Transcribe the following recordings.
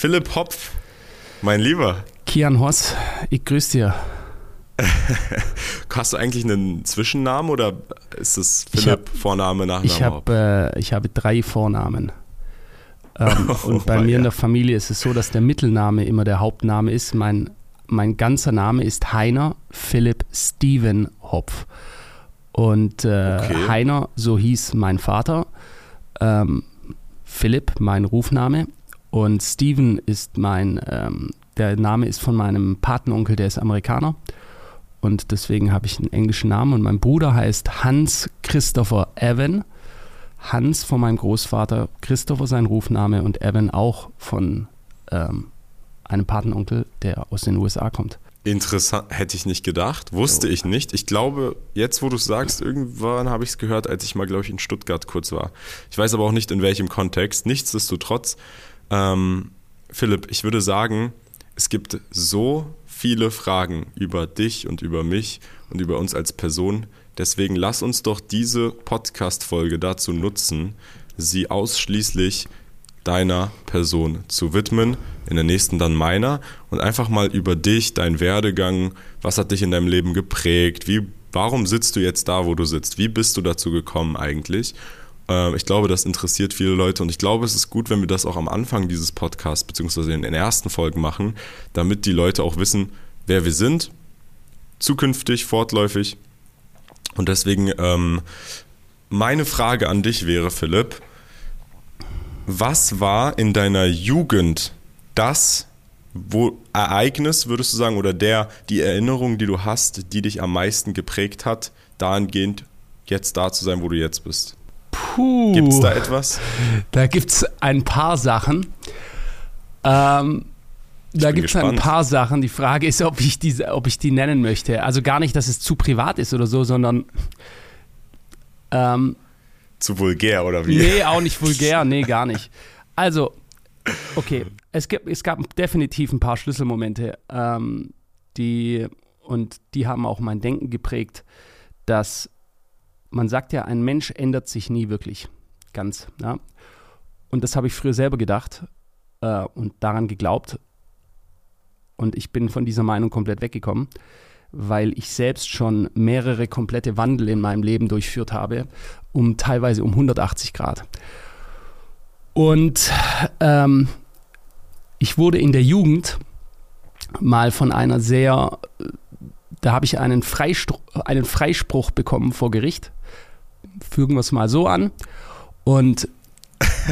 Philipp Hopf, mein Lieber. Kian Hoss, ich grüße dir. Hast du eigentlich einen Zwischennamen oder ist es Philipp hab, Vorname, Nachname? Ich, hab, äh, ich habe drei Vornamen. Ähm, oh, und bei mir ja. in der Familie ist es so, dass der Mittelname immer der Hauptname ist. Mein, mein ganzer Name ist Heiner Philipp Steven Hopf. Und äh, okay. Heiner, so hieß mein Vater. Ähm, Philipp, mein Rufname. Und Steven ist mein, ähm, der Name ist von meinem Patenonkel, der ist Amerikaner. Und deswegen habe ich einen englischen Namen. Und mein Bruder heißt Hans Christopher Evan. Hans von meinem Großvater, Christopher sein Rufname und Evan auch von ähm, einem Patenonkel, der aus den USA kommt. Interessant, hätte ich nicht gedacht, wusste ich nicht. Ich glaube, jetzt wo du es sagst, irgendwann habe ich es gehört, als ich mal, glaube ich, in Stuttgart kurz war. Ich weiß aber auch nicht, in welchem Kontext. Nichtsdestotrotz, ähm, Philipp, ich würde sagen, es gibt so viele Fragen über dich und über mich und über uns als Person. Deswegen lass uns doch diese Podcast-Folge dazu nutzen, sie ausschließlich deiner Person zu widmen, in der nächsten dann meiner und einfach mal über dich, deinen Werdegang, was hat dich in deinem Leben geprägt, wie, warum sitzt du jetzt da, wo du sitzt, wie bist du dazu gekommen eigentlich? Ähm, ich glaube, das interessiert viele Leute und ich glaube, es ist gut, wenn wir das auch am Anfang dieses Podcasts beziehungsweise in den ersten Folgen machen, damit die Leute auch wissen, wer wir sind, zukünftig, fortläufig. Und deswegen ähm, meine Frage an dich wäre, Philipp, was war in deiner Jugend das wo, Ereignis, würdest du sagen, oder der, die Erinnerung, die du hast, die dich am meisten geprägt hat, dahingehend jetzt da zu sein, wo du jetzt bist? Puh. Gibt es da etwas? Da gibt es ein paar Sachen. Ähm, da gibt es ein paar Sachen. Die Frage ist, ob ich, diese, ob ich die nennen möchte. Also gar nicht, dass es zu privat ist oder so, sondern ähm, zu vulgär oder wie? Nee, auch nicht vulgär, nee, gar nicht. Also, okay, es, gibt, es gab definitiv ein paar Schlüsselmomente, ähm, die, und die haben auch mein Denken geprägt, dass man sagt ja, ein Mensch ändert sich nie wirklich ganz. Ja? Und das habe ich früher selber gedacht äh, und daran geglaubt. Und ich bin von dieser Meinung komplett weggekommen weil ich selbst schon mehrere komplette Wandel in meinem Leben durchführt habe, um teilweise um 180 Grad. Und ähm, ich wurde in der Jugend mal von einer sehr, da habe ich einen, einen Freispruch bekommen vor Gericht. Fügen wir es mal so an. Und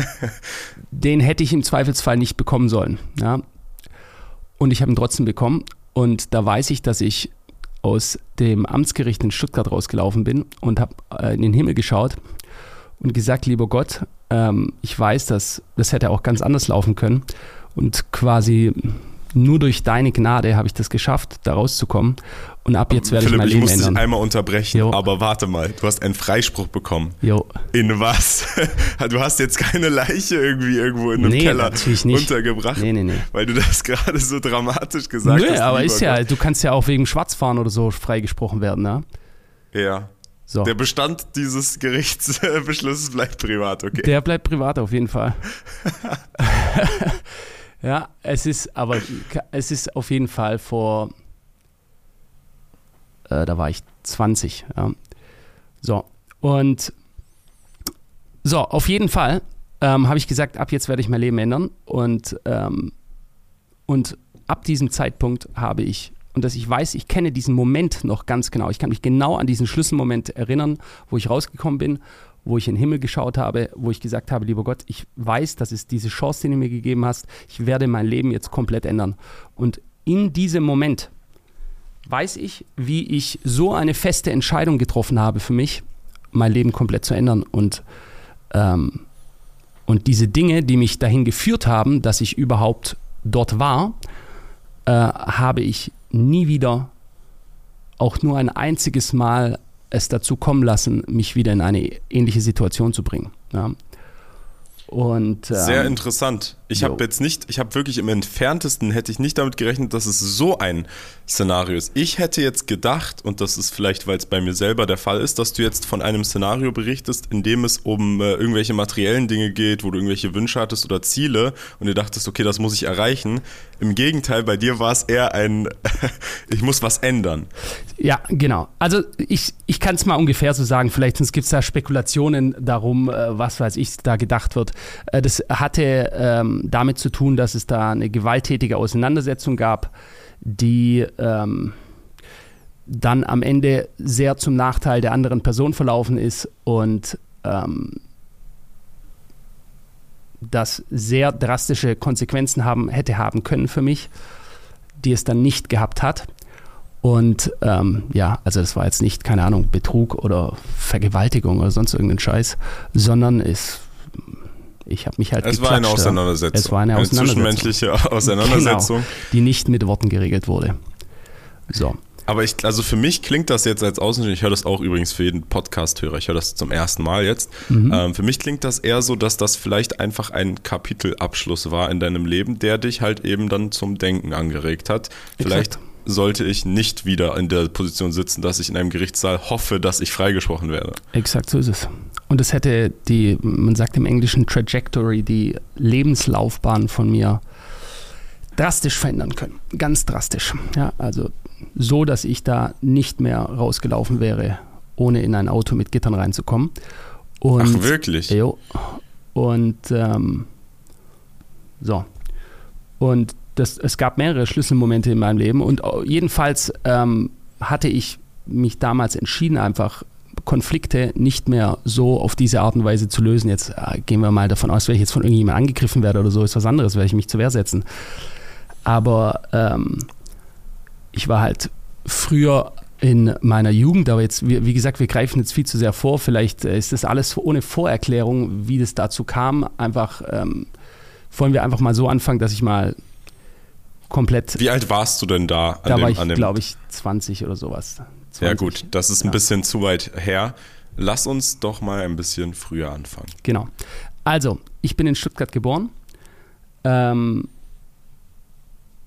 den hätte ich im Zweifelsfall nicht bekommen sollen. Ja. Und ich habe ihn trotzdem bekommen. Und da weiß ich, dass ich aus dem Amtsgericht in Stuttgart rausgelaufen bin und habe äh, in den Himmel geschaut und gesagt, lieber Gott, ähm, ich weiß, dass das hätte auch ganz anders laufen können und quasi nur durch deine Gnade habe ich das geschafft, da rauszukommen. Und ab jetzt werde Philipp, ich mein Leben ich muss ändern. dich einmal unterbrechen, jo. aber warte mal, du hast einen Freispruch bekommen. Jo. In was? Du hast jetzt keine Leiche irgendwie irgendwo in einem nee, Keller untergebracht, nee, nee, nee. weil du das gerade so dramatisch gesagt Nö, hast. aber ist ja, du kannst ja auch wegen Schwarzfahren oder so freigesprochen werden, ne? Ja. So. Der Bestand dieses Gerichtsbeschlusses bleibt privat, okay. Der bleibt privat auf jeden Fall. ja, es ist, aber es ist auf jeden Fall vor äh, da war ich 20. Ja. So, und so, auf jeden Fall ähm, habe ich gesagt, ab jetzt werde ich mein Leben ändern. Und, ähm, und ab diesem Zeitpunkt habe ich, und dass ich weiß, ich kenne diesen Moment noch ganz genau. Ich kann mich genau an diesen Schlüsselmoment erinnern, wo ich rausgekommen bin, wo ich in den Himmel geschaut habe, wo ich gesagt habe, lieber Gott, ich weiß, dass es diese Chance, die du mir gegeben hast. Ich werde mein Leben jetzt komplett ändern. Und in diesem Moment weiß ich, wie ich so eine feste Entscheidung getroffen habe für mich, mein Leben komplett zu ändern. Und, ähm, und diese Dinge, die mich dahin geführt haben, dass ich überhaupt dort war, äh, habe ich nie wieder auch nur ein einziges Mal es dazu kommen lassen, mich wieder in eine ähnliche Situation zu bringen. Ja. Und, ähm, Sehr interessant. Ich habe jetzt nicht, ich habe wirklich im entferntesten hätte ich nicht damit gerechnet, dass es so ein Szenario ist. Ich hätte jetzt gedacht, und das ist vielleicht, weil es bei mir selber der Fall ist, dass du jetzt von einem Szenario berichtest, in dem es um äh, irgendwelche materiellen Dinge geht, wo du irgendwelche Wünsche hattest oder Ziele und du dachtest, okay, das muss ich erreichen. Im Gegenteil, bei dir war es eher ein, ich muss was ändern. Ja, genau. Also ich, ich kann es mal ungefähr so sagen, vielleicht gibt es da Spekulationen darum, äh, was weiß ich, da gedacht wird. Äh, das hatte ähm, damit zu tun, dass es da eine gewalttätige Auseinandersetzung gab, die ähm, dann am Ende sehr zum Nachteil der anderen Person verlaufen ist und ähm, das sehr drastische Konsequenzen haben, hätte haben können für mich, die es dann nicht gehabt hat. Und ähm, ja, also das war jetzt nicht, keine Ahnung, Betrug oder Vergewaltigung oder sonst irgendein Scheiß, sondern es ich habe mich halt Es war eine Auseinandersetzung. Es war eine, Auseinandersetzung. eine zwischenmenschliche Auseinandersetzung. Genau, die nicht mit Worten geregelt wurde. So. Aber ich, also für mich klingt das jetzt als Außenstehender, ich höre das auch übrigens für jeden Podcast-Hörer, ich höre das zum ersten Mal jetzt. Mhm. Ähm, für mich klingt das eher so, dass das vielleicht einfach ein Kapitelabschluss war in deinem Leben, der dich halt eben dann zum Denken angeregt hat. Vielleicht Exakt. Sollte ich nicht wieder in der Position sitzen, dass ich in einem Gerichtssaal hoffe, dass ich freigesprochen werde. Exakt so ist es. Und es hätte die, man sagt im Englischen Trajectory, die Lebenslaufbahn von mir drastisch verändern können. Ganz drastisch. Ja, also so, dass ich da nicht mehr rausgelaufen wäre, ohne in ein Auto mit Gittern reinzukommen. Und, Ach, wirklich? Jo. Und ähm, so. Und das, es gab mehrere Schlüsselmomente in meinem Leben. Und jedenfalls ähm, hatte ich mich damals entschieden, einfach Konflikte nicht mehr so auf diese Art und Weise zu lösen. Jetzt äh, gehen wir mal davon aus, wenn ich jetzt von irgendjemandem angegriffen werde oder so, ist was anderes, werde ich mich zur Wehr setzen. Aber ähm, ich war halt früher in meiner Jugend, aber jetzt, wie, wie, gesagt, wir greifen jetzt viel zu sehr vor. Vielleicht äh, ist das alles ohne Vorerklärung, wie das dazu kam. Einfach ähm, wollen wir einfach mal so anfangen, dass ich mal komplett. Wie alt warst du denn da? da dem, war ich, glaube ich, 20 oder sowas. 20. Ja gut, das ist ein ja. bisschen zu weit her. Lass uns doch mal ein bisschen früher anfangen. Genau. Also, ich bin in Stuttgart geboren. Ähm,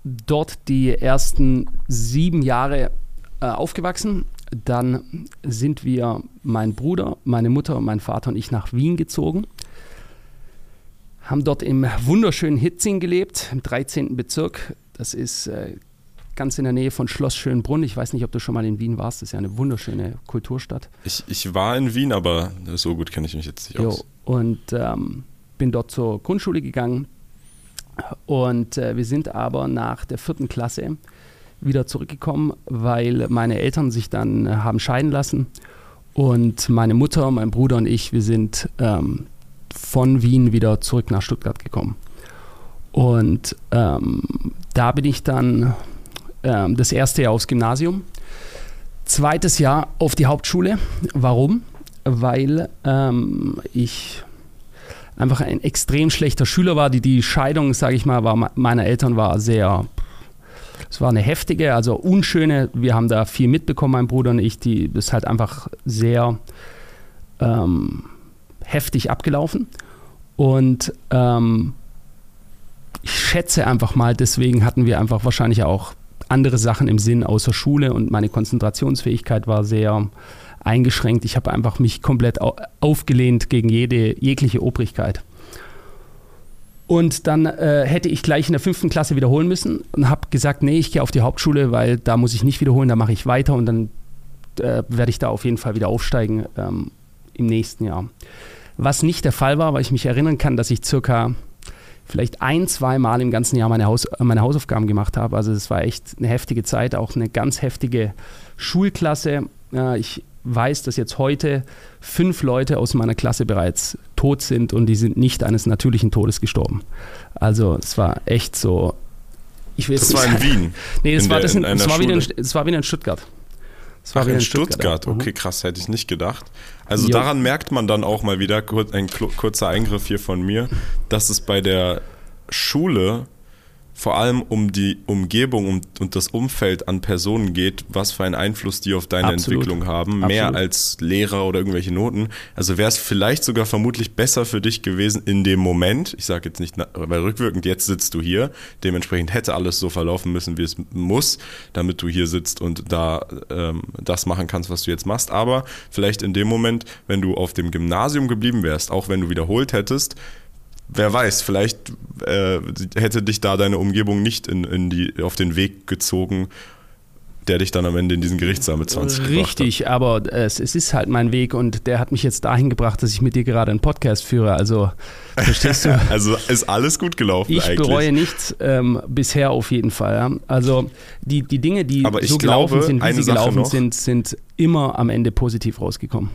dort die ersten sieben Jahre äh, aufgewachsen. Dann sind wir, mein Bruder, meine Mutter, mein Vater und ich nach Wien gezogen. Haben dort im wunderschönen Hitzing gelebt, im 13. Bezirk. Das ist äh, ganz in der Nähe von Schloss Schönbrunn. Ich weiß nicht, ob du schon mal in Wien warst. Das ist ja eine wunderschöne Kulturstadt. Ich, ich war in Wien, aber so gut kenne ich mich jetzt nicht jo, aus. Und ähm, bin dort zur Grundschule gegangen. Und äh, wir sind aber nach der vierten Klasse wieder zurückgekommen, weil meine Eltern sich dann äh, haben scheiden lassen. Und meine Mutter, mein Bruder und ich, wir sind ähm, von Wien wieder zurück nach Stuttgart gekommen. Und ähm, da bin ich dann ähm, das erste Jahr aufs Gymnasium, zweites Jahr auf die Hauptschule. Warum? Weil ähm, ich einfach ein extrem schlechter Schüler war. Die, die Scheidung, sage ich mal, war, meiner Eltern war sehr, es war eine heftige, also unschöne. Wir haben da viel mitbekommen, mein Bruder und ich. Die ist halt einfach sehr ähm, heftig abgelaufen. Und ähm, ich schätze einfach mal, deswegen hatten wir einfach wahrscheinlich auch andere Sachen im Sinn außer Schule und meine Konzentrationsfähigkeit war sehr eingeschränkt. Ich habe einfach mich komplett aufgelehnt gegen jede jegliche Obrigkeit. Und dann äh, hätte ich gleich in der fünften Klasse wiederholen müssen und habe gesagt, nee, ich gehe auf die Hauptschule, weil da muss ich nicht wiederholen, da mache ich weiter und dann äh, werde ich da auf jeden Fall wieder aufsteigen ähm, im nächsten Jahr. Was nicht der Fall war, weil ich mich erinnern kann, dass ich circa vielleicht ein, zwei Mal im ganzen Jahr meine, Haus, meine Hausaufgaben gemacht habe. Also es war echt eine heftige Zeit, auch eine ganz heftige Schulklasse. Ich weiß, dass jetzt heute fünf Leute aus meiner Klasse bereits tot sind und die sind nicht eines natürlichen Todes gestorben. Also es war echt so. Ich will das war in Wien. nee, das, war, der, das, in, das war, wieder in, das war wieder in Stuttgart. Das war Ach, in, Stuttgart. Stuttgart. Okay, mhm. krass, hätte ich nicht gedacht. Also jo. daran merkt man dann auch mal wieder, ein kurzer Eingriff hier von mir, dass es bei der Schule vor allem um die Umgebung und, und das Umfeld an Personen geht, was für einen Einfluss die auf deine Absolut. Entwicklung haben, Absolut. mehr als Lehrer oder irgendwelche Noten. Also wäre es vielleicht sogar vermutlich besser für dich gewesen in dem Moment, ich sage jetzt nicht, weil rückwirkend, jetzt sitzt du hier, dementsprechend hätte alles so verlaufen müssen, wie es muss, damit du hier sitzt und da ähm, das machen kannst, was du jetzt machst. Aber vielleicht in dem Moment, wenn du auf dem Gymnasium geblieben wärst, auch wenn du wiederholt hättest, wer weiß, vielleicht äh, hätte dich da deine Umgebung nicht in, in die, auf den Weg gezogen, der dich dann am Ende in diesen Gerichtssaal mit 20 gebracht Richtig, aber es, es ist halt mein Weg und der hat mich jetzt dahin gebracht, dass ich mit dir gerade einen Podcast führe. Also, verstehst du? hat. Also ist alles gut gelaufen Ich eigentlich. bereue nichts, ähm, bisher auf jeden Fall. Ja. Also die, die Dinge, die Aber ich so gelaufen glaube, sind, wie sie Sache gelaufen noch. sind, sind immer am Ende positiv rausgekommen.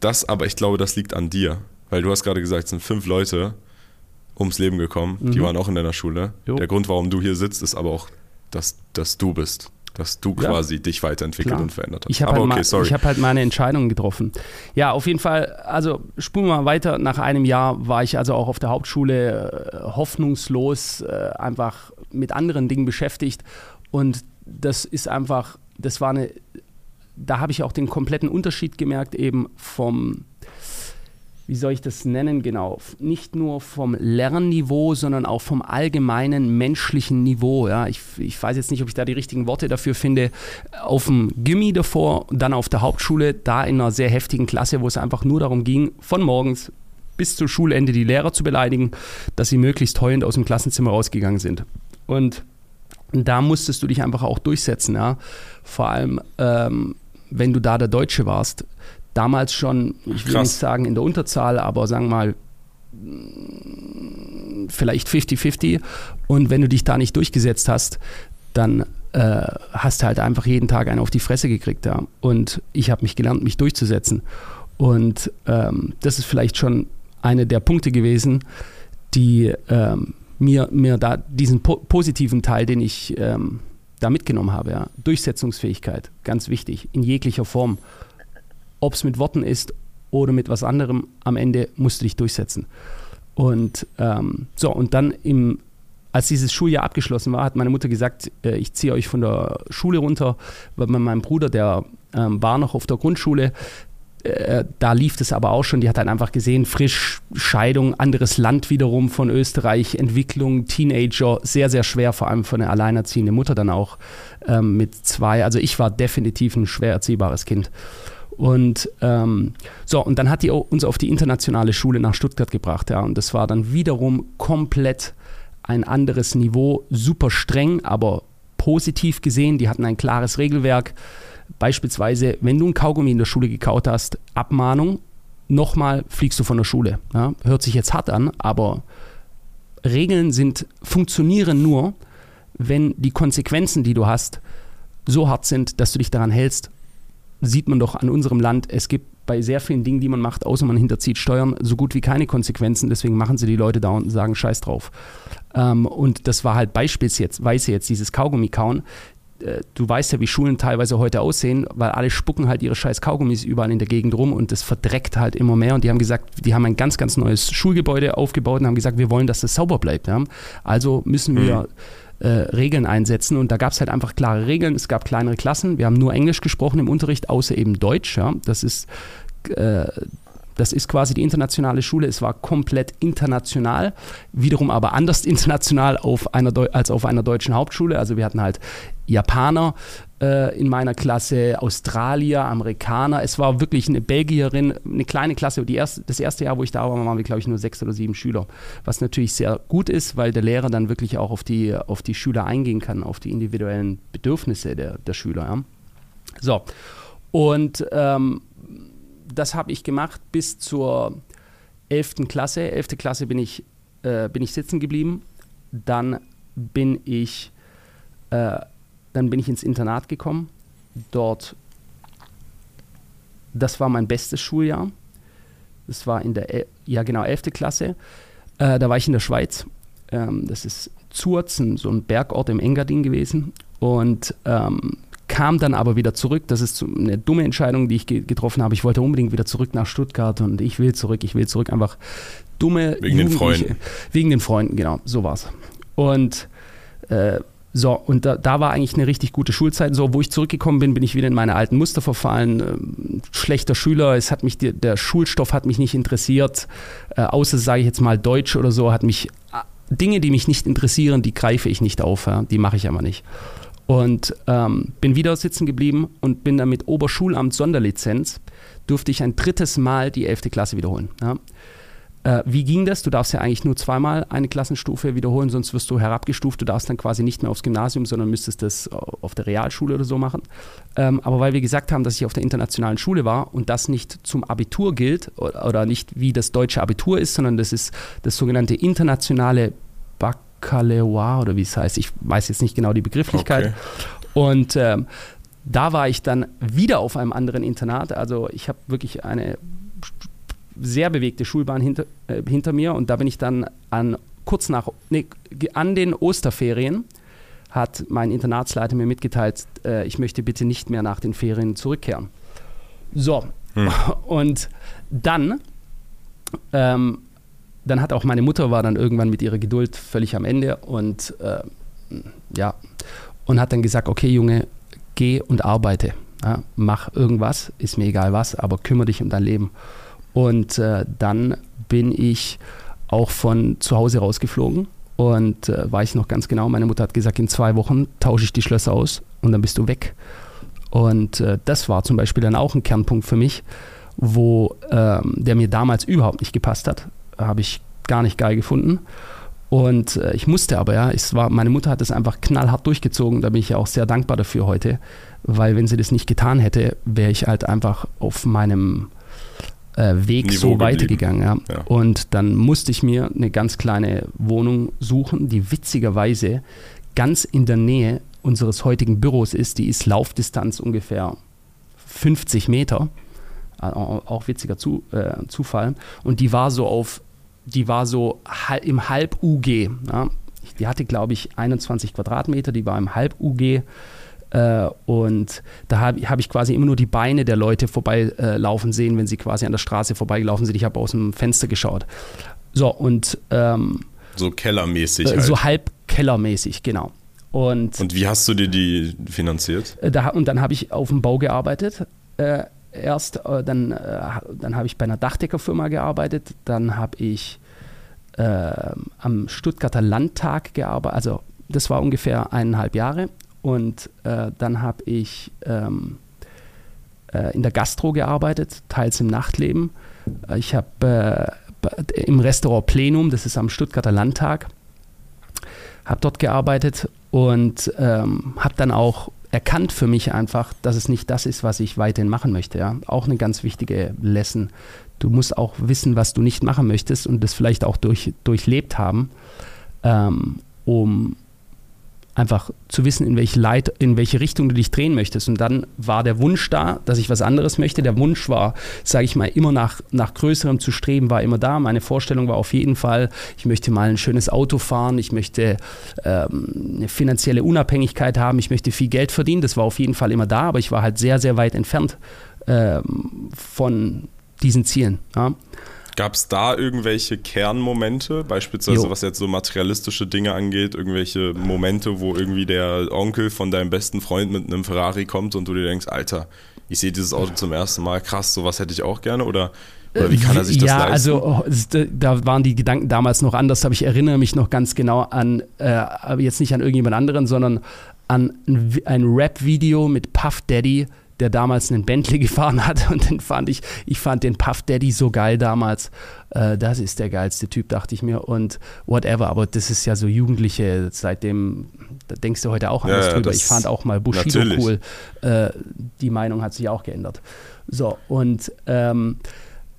Das, aber ich glaube, das liegt an dir. Weil du hast gerade gesagt, es sind fünf Leute ums Leben gekommen, die Mhm. waren auch in deiner Schule. Jo. Der Grund, warum du hier sitzt, ist aber auch, dass, dass du bist. Dass du Ja. quasi dich weiterentwickelt Klar. und verändert hast. Ich habe halt, okay, ich hab halt meine Entscheidungen getroffen. Ja, auf jeden Fall, also spulen wir mal weiter. Nach einem Jahr war ich also auch auf der Hauptschule äh, hoffnungslos, äh, einfach mit anderen Dingen beschäftigt. Und das ist einfach, das war eine, da habe ich auch den kompletten Unterschied gemerkt, eben vom, wie soll ich das nennen genau, nicht nur vom Lernniveau, sondern auch vom allgemeinen menschlichen Niveau. Ja. Ich, ich weiß jetzt nicht, ob ich da die richtigen Worte dafür finde. Auf dem Gimmi davor, dann auf der Hauptschule, da in einer sehr heftigen Klasse, wo es einfach nur darum ging, von morgens bis zu Schulende die Lehrer zu beleidigen, dass sie möglichst heulend aus dem Klassenzimmer rausgegangen sind. Und da musstest du dich einfach auch durchsetzen, ja. Vor allem, ähm, wenn du da der Deutsche warst. Damals schon, ich will Krass. nicht sagen in der Unterzahl, aber sagen wir mal mh, vielleicht 50-50. Und wenn du dich da nicht durchgesetzt hast, dann äh, hast du halt einfach jeden Tag einen auf die Fresse gekriegt. Ja. Und ich habe mich gelernt, mich durchzusetzen. Und ähm, das ist vielleicht schon eine der Punkte gewesen, die ähm, mir, mir da diesen po positiven Teil, den ich ähm, da mitgenommen habe, ja. Durchsetzungsfähigkeit, ganz wichtig, in jeglicher Form. Ob es mit Worten ist oder mit was anderem, am Ende musst du dich durchsetzen. Und ähm, so, und dann im, als dieses Schuljahr abgeschlossen war, hat meine Mutter gesagt, äh, ich ziehe euch von der Schule runter, weil mein, Bruder, der ähm, war noch auf der Grundschule, äh, da lief das aber auch schon, die hat dann einfach gesehen, frisch, Scheidung, anderes Land wiederum von Österreich, Entwicklung, Teenager, sehr, sehr schwer, vor allem für eine alleinerziehende Mutter dann auch ähm, mit zwei. Also ich war definitiv ein schwer erziehbares Kind. Und ähm, so, und dann hat die uns auf die internationale Schule nach Stuttgart gebracht, ja. Und das war dann wiederum komplett ein anderes Niveau, super streng, aber positiv gesehen. Die hatten ein klares Regelwerk. Beispielsweise, wenn du ein Kaugummi in der Schule gekaut hast, Abmahnung, nochmal fliegst du von der Schule. Ja? Hört sich jetzt hart an, aber Regeln sind, funktionieren nur, wenn die Konsequenzen, die du hast, so hart sind, dass du dich daran hältst. Sieht man doch an unserem Land, es gibt bei sehr vielen Dingen, die man macht, außer man hinterzieht Steuern, so gut wie keine Konsequenzen. Deswegen machen sie die Leute da und sagen Scheiß drauf. Ähm, und das war halt beispielsweise jetzt dieses Kaugummi-Kauen du weißt ja, wie Schulen teilweise heute aussehen, weil alle spucken halt ihre scheiß Kaugummis überall in der Gegend rum und das verdreckt halt immer mehr. Und die haben gesagt, die haben ein ganz, ganz neues Schulgebäude aufgebaut und haben gesagt, wir wollen, dass das sauber bleibt. Ja? Also müssen wir äh, Regeln einsetzen und da gab es halt einfach klare Regeln. Es gab kleinere Klassen. Wir haben nur Englisch gesprochen im Unterricht, außer eben Deutsch. Ja? Das ist äh, das ist quasi die internationale Schule. Es war komplett international, wiederum aber anders international auf einer als auf einer deutschen Hauptschule. Also wir hatten halt Japaner äh, in meiner Klasse, Australier, Amerikaner. Es war wirklich eine Belgierin, eine kleine Klasse. Die erste, das erste Jahr, wo ich da war, waren wir, glaube ich, nur sechs oder sieben Schüler. Was natürlich sehr gut ist, weil der Lehrer dann wirklich auch auf die, auf die Schüler eingehen kann, auf die individuellen Bedürfnisse der, der Schüler. Ja. So, und ähm, das habe ich gemacht bis zur 11. Klasse. 11. Klasse bin ich, äh, bin ich sitzen geblieben. Dann bin ich, äh, dann bin ich ins Internat gekommen. Dort, das war mein bestes Schuljahr. Das war in der, ja genau, 11. Klasse. Äh, da war ich in der Schweiz. Ähm, das ist Zurzen, so ein Bergort im Engadin gewesen. Und ähm, kam dann aber wieder zurück. Das ist eine dumme Entscheidung, die ich ge getroffen habe. Ich wollte unbedingt wieder zurück nach Stuttgart und ich will zurück, ich will zurück. Einfach dumme Wegen den Freunden. Wegen den Freunden, genau, so war's. Und Äh, so, und da, da, war eigentlich eine richtig gute Schulzeit. So, wo ich zurückgekommen bin, bin ich wieder in meine alten Muster verfallen. Ähm, schlechter Schüler, es hat mich, der Schulstoff hat mich nicht interessiert. Äh, außer, sage ich jetzt mal, Deutsch oder so, hat mich, äh, Dinge, die mich nicht interessieren, die greife ich nicht auf. Ja? Die mache ich aber nicht. Und ähm, bin wieder sitzen geblieben und bin dann mit Oberschulamt Sonderlizenz, durfte ich ein drittes Mal die 11. Klasse wiederholen. Ja? Äh, wie ging das? Du darfst ja eigentlich nur zweimal eine Klassenstufe wiederholen, sonst wirst du herabgestuft. Du darfst dann quasi nicht mehr aufs Gymnasium, sondern müsstest das auf der Realschule oder so machen. Ähm, aber weil wir gesagt haben, dass ich auf der internationalen Schule war und das nicht zum Abitur gilt oder nicht wie das deutsche Abitur ist, sondern das ist das sogenannte internationale Baccalaureat oder wie es heißt. Ich weiß jetzt nicht genau die Begrifflichkeit. Okay. Und ähm, da war ich dann wieder auf einem anderen Internat. Also ich habe wirklich eine sehr bewegte Schulbahn hinter, äh, hinter mir und da bin ich dann an kurz nach, nee, an den Osterferien hat mein Internatsleiter mir mitgeteilt, äh, ich möchte bitte nicht mehr nach den Ferien zurückkehren. So, hm. und dann, ähm, dann hat auch meine Mutter war dann irgendwann mit ihrer Geduld völlig am Ende und äh, ja, und hat dann gesagt, okay Junge, geh und arbeite. Ja, mach irgendwas, ist mir egal was, aber kümmere dich um dein Leben. Und äh, dann bin ich auch von zu Hause rausgeflogen und äh, weiß noch ganz genau, meine Mutter hat gesagt, in zwei Wochen tausche ich die Schlösser aus und dann bist du weg. Und äh, das war zum Beispiel dann auch ein Kernpunkt für mich, wo ähm, der mir damals überhaupt nicht gepasst hat. Habe ich gar nicht geil gefunden. Und äh, ich musste aber, ja, es war, meine Mutter hat das einfach knallhart durchgezogen. Da bin ich ja auch sehr dankbar dafür heute, weil wenn sie das nicht getan hätte, wäre ich halt einfach auf meinem äh, Weg Niveau so weitergegangen. Ja. ja. Und dann musste ich mir eine ganz kleine Wohnung suchen, die witzigerweise ganz in der Nähe unseres heutigen Büros ist. Die ist Laufdistanz ungefähr 50 Meter. Auch witziger Zu, äh, Zufall. Und die war so auf, die war so im Halb-UG. Ja. Die hatte, glaube ich, 21 Quadratmeter, die war im Halb-UG äh, und da habe hab ich quasi immer nur die Beine der Leute vorbeilaufen äh, sehen, wenn sie quasi an der Straße vorbeigelaufen sind. Ich habe aus dem Fenster geschaut. So, und. Ähm, so kellermäßig. Äh, halt. So halb kellermäßig, genau. Und, und wie hast du dir die finanziert? Äh, da, und dann habe ich auf dem Bau gearbeitet. Äh, erst, äh, dann, dann habe ich bei einer Dachdeckerfirma gearbeitet. Dann habe ich am Stuttgarter Landtag gearbeitet. Also, das war ungefähr eineinhalb Jahre. Und äh, dann habe ich ähm, äh, in der Gastro gearbeitet, teils im Nachtleben. Äh, ich habe äh, im Restaurant Plenum, das ist am Stuttgarter Landtag, habe dort gearbeitet und ähm, habe dann auch erkannt für mich einfach, dass es nicht das ist, was ich weiterhin machen möchte. Ja? Auch eine ganz wichtige Lesson. Du musst auch wissen, was du nicht machen möchtest und das vielleicht auch durch, durchlebt haben, ähm, um einfach zu wissen, in welche, Leit in welche Richtung du dich drehen möchtest. Und dann war der Wunsch da, dass ich was anderes möchte. Der Wunsch war, sage ich mal, immer nach, nach Größerem zu streben, war immer da. Meine Vorstellung war auf jeden Fall, ich möchte mal ein schönes Auto fahren, ich möchte ähm, eine finanzielle Unabhängigkeit haben, ich möchte viel Geld verdienen. Das war auf jeden Fall immer da, aber ich war halt sehr, sehr weit entfernt ähm, von diesen Zielen. Ja. Gab es da irgendwelche Kernmomente, beispielsweise jo. was jetzt so materialistische Dinge angeht, irgendwelche Momente, wo irgendwie der Onkel von deinem besten Freund mit einem Ferrari kommt und du dir denkst, Alter, ich sehe dieses Auto zum ersten Mal, krass, sowas hätte ich auch gerne oder oder wie kann er sich das ja, leisten? Ja, also da waren die Gedanken damals noch anders, aber ich erinnere mich noch ganz genau an, äh, jetzt nicht an irgendjemand anderen, sondern an ein Rap-Video mit Puff Daddy, der damals einen Bentley gefahren hat und den fand ich, ich fand den Puff Daddy so geil damals. Äh, das ist der geilste Typ, dachte ich mir und whatever, aber das ist ja so Jugendliche, seitdem, da denkst du heute auch anders ja, drüber. Ich fand auch mal Bushido natürlich. cool. Äh, die Meinung hat sich auch geändert. So, und ähm,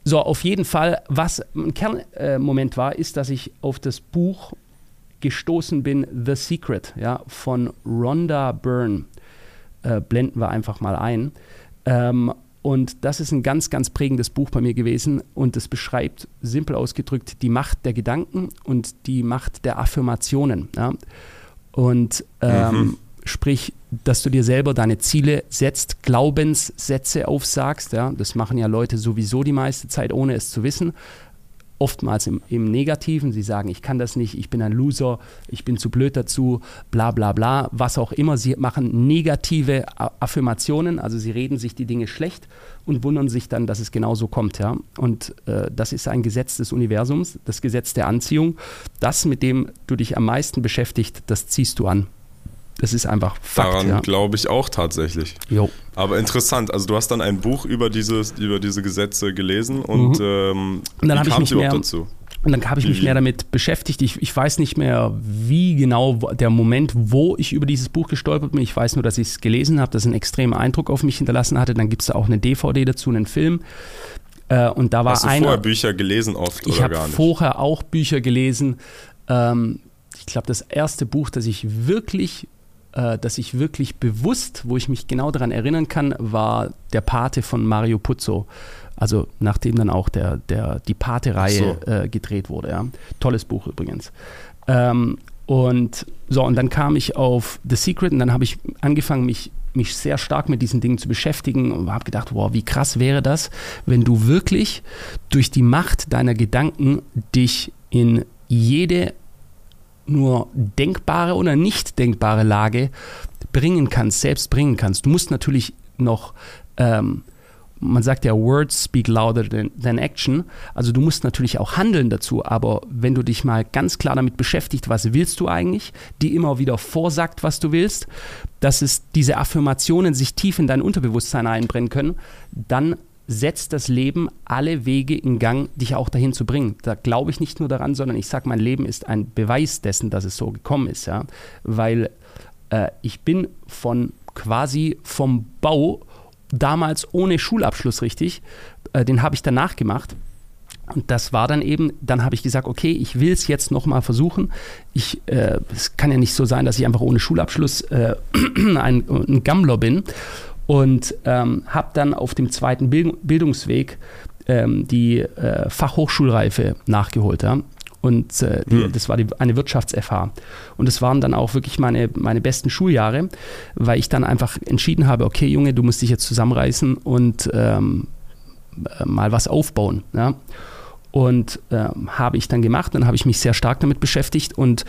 so, auf jeden Fall, was ein Kernmoment äh, war, ist, dass ich auf das Buch gestoßen bin, The Secret, ja, von Rhonda Byrne äh, blenden wir einfach mal ein. Ähm, und das ist ein ganz, ganz prägendes Buch bei mir gewesen und es beschreibt, simpel ausgedrückt, die Macht der Gedanken und die Macht der Affirmationen. Ja? Und ähm, mhm. sprich, dass du dir selber deine Ziele setzt, Glaubenssätze aufsagst. Ja? Das machen ja Leute sowieso die meiste Zeit, ohne es zu wissen. Oftmals im, im, Negativen. Sie sagen, ich kann das nicht, ich bin ein Loser, ich bin zu blöd dazu, bla bla bla, was auch immer. Sie machen negative Affirmationen, also sie reden sich die Dinge schlecht und wundern sich dann, dass es genauso kommt. Ja? Und äh, das ist ein Gesetz des Universums, das Gesetz der Anziehung. Das, mit dem du dich am meisten beschäftigt, das ziehst du an. Das ist einfach Fakt. Daran ja. glaube ich auch tatsächlich. Jo. Aber interessant, also du hast dann ein Buch über, dieses, über diese Gesetze gelesen und, mhm. ähm, und dann wie kam es überhaupt dazu? Und dann habe ich mich mehr damit beschäftigt. Ich, ich weiß nicht mehr, wie genau der Moment, wo ich über dieses Buch gestolpert bin. Ich weiß nur, dass ich es gelesen habe, dass es einen extremen Eindruck auf mich hinterlassen hatte. Dann gibt es da auch eine DVD dazu, einen Film. Äh, und da war Hast du einer, vorher Bücher gelesen oft ich oder gar nicht? Ich habe vorher auch Bücher gelesen. Ähm, ich glaube, das erste Buch, das ich wirklich äh, dass ich wirklich bewusst, wo ich mich genau daran erinnern kann, war der Pate von Mario Puzo. Also nachdem dann auch der, der, die Pate-Reihe so. äh, gedreht wurde. Ja. Tolles Buch übrigens. Ähm, und so, und dann kam ich auf The Secret und dann habe ich angefangen, mich, mich sehr stark mit diesen Dingen zu beschäftigen und habe gedacht, wow, wie krass wäre das, wenn du wirklich durch die Macht deiner Gedanken dich in jede nur denkbare oder nicht denkbare Lage bringen kannst, selbst bringen kannst. Du musst natürlich noch, ähm, man sagt ja, Words speak louder than, than, action. Also du musst natürlich auch handeln dazu, aber wenn du dich mal ganz klar damit beschäftigt, was willst du eigentlich, die immer wieder vorsagt, was du willst, dass es diese Affirmationen sich tief in dein Unterbewusstsein einbrennen können, dann setzt das Leben alle Wege in Gang, dich auch dahin zu bringen. Da glaube ich nicht nur daran, sondern ich sage, mein Leben ist ein Beweis dessen, dass es so gekommen ist. Ja? Weil äh, ich bin von quasi vom Bau damals ohne Schulabschluss richtig, äh, den habe ich danach gemacht. Und das war dann eben, dann habe ich gesagt, okay, ich will es jetzt nochmal versuchen. Ich, äh, es kann ja nicht so sein, dass ich einfach ohne Schulabschluss äh, ein, ein Gammler bin und ähm, habe dann auf dem zweiten Bildungsweg ähm, die äh, Fachhochschulreife nachgeholt. Ja? Und äh, die, hm. das war die, eine Wirtschafts-FH. Und das waren dann auch wirklich meine, meine besten Schuljahre, weil ich dann einfach entschieden habe, okay Junge, du musst dich jetzt zusammenreißen und ähm, äh, mal was aufbauen. Ja? Und ähm, habe ich dann gemacht, dann habe ich mich sehr stark damit beschäftigt und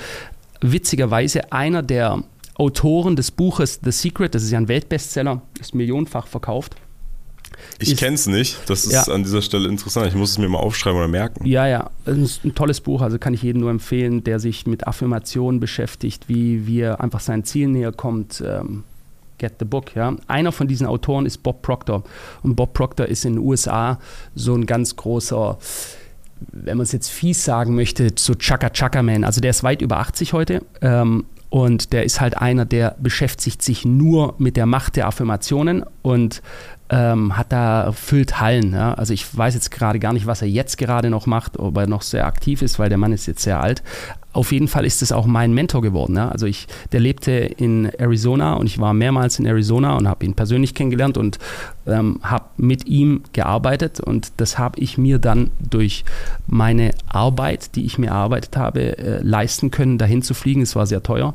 witzigerweise einer der Autoren des Buches The Secret, das ist ja ein Weltbestseller, ist millionenfach verkauft. Ich kenne es nicht. Das ist ja. an dieser Stelle interessant. Ich muss es mir mal aufschreiben oder merken. Ja, ja. Es ist ein tolles Buch. Also kann ich jedem nur empfehlen, der sich mit Affirmationen beschäftigt, wie, er einfach seinen Zielen näher kommt. Ähm, get the book. Ja. Einer von diesen Autoren ist Bob Proctor. Und Bob Proctor ist in den USA so ein ganz großer wenn man es jetzt fies sagen möchte, so Chaka Chaka Man. Also der ist weit über 80 heute. Ähm, und der ist halt einer, der beschäftigt sich nur mit der Macht der Affirmationen und ähm, hat da füllt Hallen. Ja? Also ich weiß jetzt gerade gar nicht, was er jetzt gerade noch macht, ob er noch sehr aktiv ist, weil der Mann ist jetzt sehr alt auf jeden Fall ist es auch mein Mentor geworden. Ja? Also ich, der lebte in Arizona und ich war mehrmals in Arizona und habe ihn persönlich kennengelernt und ähm, habe mit ihm gearbeitet und das habe ich mir dann durch meine Arbeit, die ich mir erarbeitet habe, äh, leisten können, dahin zu fliegen. Es war sehr teuer.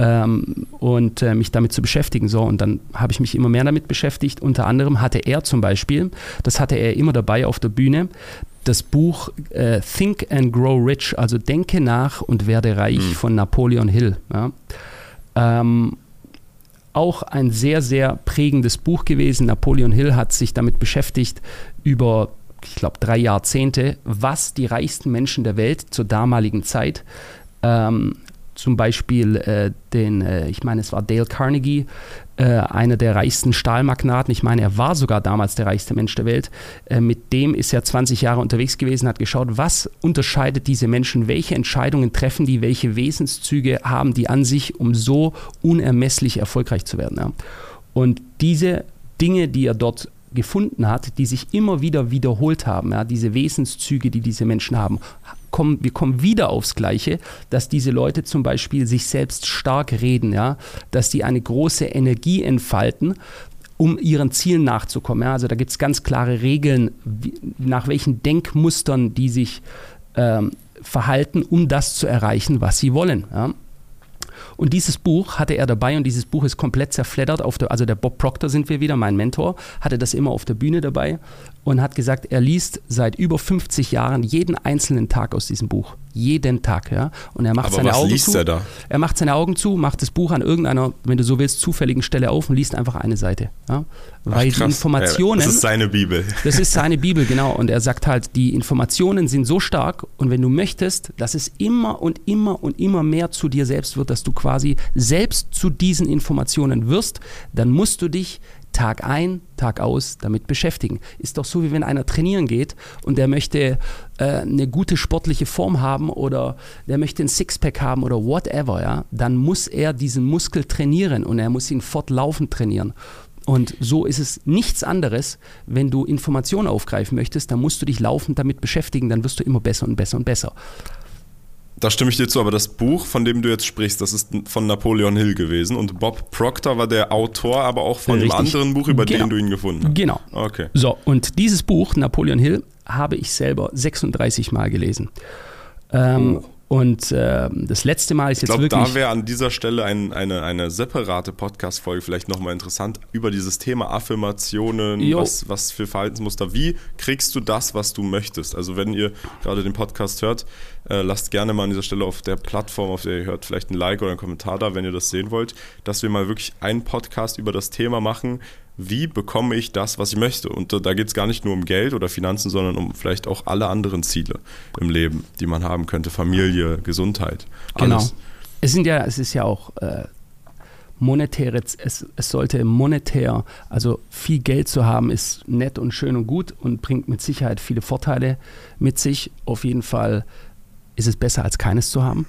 Ähm, und äh, mich damit zu beschäftigen. So, und dann habe ich mich immer mehr damit beschäftigt. Unter anderem hatte er zum Beispiel, das hatte er immer dabei auf der Bühne, das Buch äh, Think and Grow Rich, also Denke nach und werde reich mhm. von Napoleon Hill. Ja. Ähm, auch ein sehr, sehr prägendes Buch gewesen. Napoleon Hill hat sich damit beschäftigt über, ich glaube, drei Jahrzehnte, was die reichsten Menschen der Welt zur damaligen Zeit ähm, zum Beispiel äh, den, äh, ich meine, es war Dale Carnegie, äh, einer der reichsten Stahlmagnaten. Ich meine, er war sogar damals der reichste Mensch der Welt. Äh, mit dem ist er 20 Jahre unterwegs gewesen, hat geschaut, was unterscheidet diese Menschen, welche Entscheidungen treffen die, welche Wesenszüge haben die an sich, um so unermesslich erfolgreich zu werden. Ja. Und diese Dinge, die er dort gefunden hat, die sich immer wieder wiederholt haben, ja, diese Wesenszüge, die diese Menschen haben, kommen, wir kommen wieder aufs Gleiche, dass diese Leute zum Beispiel sich selbst stark reden, ja, dass die eine große Energie entfalten, um ihren Zielen nachzukommen. Ja. Also da gibt es ganz klare Regeln, wie, nach welchen Denkmustern die sich ähm, verhalten, um das zu erreichen, was sie wollen. Ja. Und dieses Buch hatte er dabei und dieses Buch ist komplett zerfleddert. Auf der, also der Bob Proctor sind wir wieder, mein Mentor, hatte das immer auf der Bühne dabei und hat gesagt, er liest seit über 50 Jahren jeden einzelnen Tag aus diesem Buch. Jeden Tag, ja. Und er macht Aber seine was Augen liest zu. er da? Er macht seine Augen zu, macht das Buch an irgendeiner, wenn du so willst, zufälligen Stelle auf und liest einfach eine Seite. Ja? Weil die Krass. Informationen. Das ist seine Bibel. Das ist seine Bibel, genau. Und er sagt halt, die Informationen sind so stark und wenn du möchtest, dass es immer und immer und immer mehr zu dir selbst wird, dass du quasi selbst zu diesen Informationen wirst, dann musst du dich Tag ein, Tag aus damit beschäftigen. Ist doch so, wie wenn einer trainieren geht und der möchte äh, eine gute sportliche Form haben oder der möchte ein Sixpack haben oder whatever, ja, dann muss er diesen Muskel trainieren und er muss ihn fortlaufend trainieren. Und so ist es nichts anderes, wenn du Informationen aufgreifen möchtest, dann musst du dich laufend damit beschäftigen, dann wirst du immer besser und besser und besser. Da stimme ich dir zu, aber das Buch, von dem du jetzt sprichst, das ist von Napoleon Hill gewesen und Bob Proctor war der Autor, aber auch von einem Richtig. anderen Buch, über Genau. den du ihn gefunden hast. Genau. Okay. So, und dieses Buch, Napoleon Hill, habe ich selber 36 Mal gelesen. Ähm, Und ähm, das letzte Mal ist Ich jetzt glaube, wirklich. da wäre an dieser Stelle ein, eine, eine separate Podcast-Folge vielleicht nochmal interessant über dieses Thema Affirmationen, Jo. was, was für Verhaltensmuster. Wie kriegst du das, was du möchtest? Also wenn ihr gerade den Podcast hört, äh, lasst gerne mal an dieser Stelle auf der Plattform, auf der ihr hört, vielleicht ein Like oder einen Kommentar da, wenn ihr das sehen wollt, dass wir mal wirklich einen Podcast über das Thema machen, wie bekomme ich das, was ich möchte? Und da, geht es gar nicht nur um Geld oder Finanzen, sondern um vielleicht auch alle anderen Ziele im Leben, die man haben könnte. Familie, Gesundheit, Genau. alles. Es sind ja, es ist ja auch äh, monetäre, es, es sollte monetär, also viel Geld zu haben, ist nett und schön und gut und bringt mit Sicherheit viele Vorteile mit sich. Auf jeden Fall ist es besser als keines zu haben.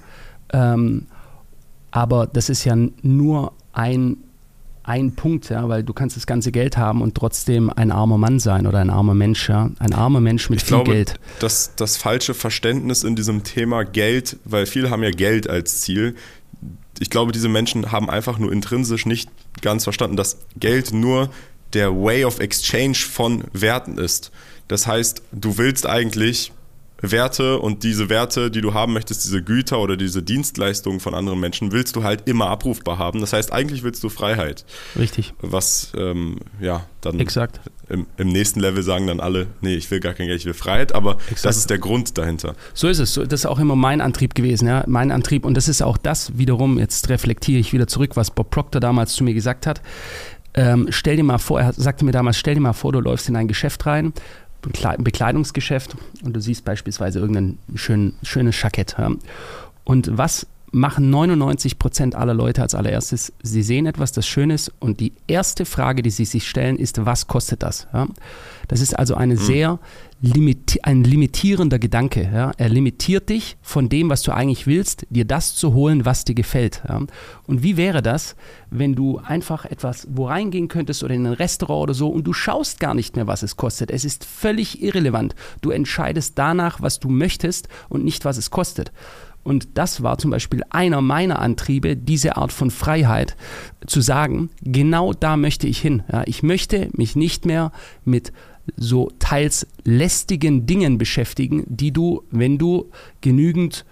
Ähm, aber das ist ja nur ein, ein Punkt, ja, weil du kannst das ganze Geld haben und trotzdem ein armer Mann sein oder ein armer Mensch, ja. Ein armer Mensch mit Ich viel glaube, Geld. dass das falsche Verständnis in diesem Thema Geld, weil viele haben ja Geld als Ziel. Ich glaube, diese Menschen haben einfach nur intrinsisch nicht ganz verstanden, dass Geld nur der Way of Exchange von Werten ist. Das heißt, du willst eigentlich Werte und diese Werte, die du haben möchtest, diese Güter oder diese Dienstleistungen von anderen Menschen, willst du halt immer abrufbar haben. Das heißt, eigentlich willst du Freiheit. Richtig, Was, ähm, ja, dann exakt. im, im nächsten Level sagen dann alle, nee, ich will gar kein Geld, ich will Freiheit, aber Exakt. das ist der Grund dahinter. So ist es. So- Das ist auch immer mein Antrieb gewesen, ja. Mein Antrieb. Und das ist auch das wiederum, jetzt reflektiere ich wieder zurück, was Bob Proctor damals zu mir gesagt hat. Ähm, stell dir mal vor, er sagte mir damals, stell dir mal vor, du läufst in ein Geschäft rein, Bekleidungsgeschäft, und du siehst beispielsweise irgendein schön, schönes Jackett. Ja. Und was machen 99 Prozent aller Leute als allererstes? Sie sehen etwas, das schön ist, und die erste Frage, die sie sich stellen, ist, was kostet das? Ja? Das ist also eine sehr limiti ein limitierender Gedanke. Ja? Er limitiert dich von dem, was du eigentlich willst, dir das zu holen, was dir gefällt. Ja? Und wie wäre das, wenn du einfach etwas wo reingehen könntest oder in ein Restaurant oder so und du schaust gar nicht mehr, was es kostet. Es ist völlig irrelevant. Du entscheidest danach, was du möchtest und nicht, was es kostet. Und das war zum Beispiel einer meiner Antriebe, diese Art von Freiheit zu sagen, genau da möchte ich hin. Ja, ich möchte mich nicht mehr mit so teils lästigen Dingen beschäftigen, die du, wenn du genügend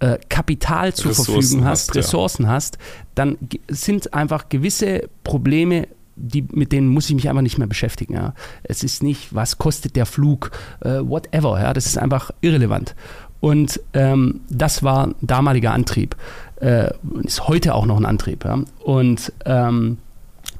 äh, Kapital zur Ressourcen Verfügung hast, hast, ja. Ressourcen hast, dann sind einfach gewisse Probleme, die, mit denen muss ich mich einfach nicht mehr beschäftigen. Ja. Es ist nicht, was kostet der Flug, äh, whatever. Ja. Das ist einfach irrelevant. Und ähm, das war ein damaliger Antrieb. Äh, und ist heute auch noch ein Antrieb. Ja. Und ähm,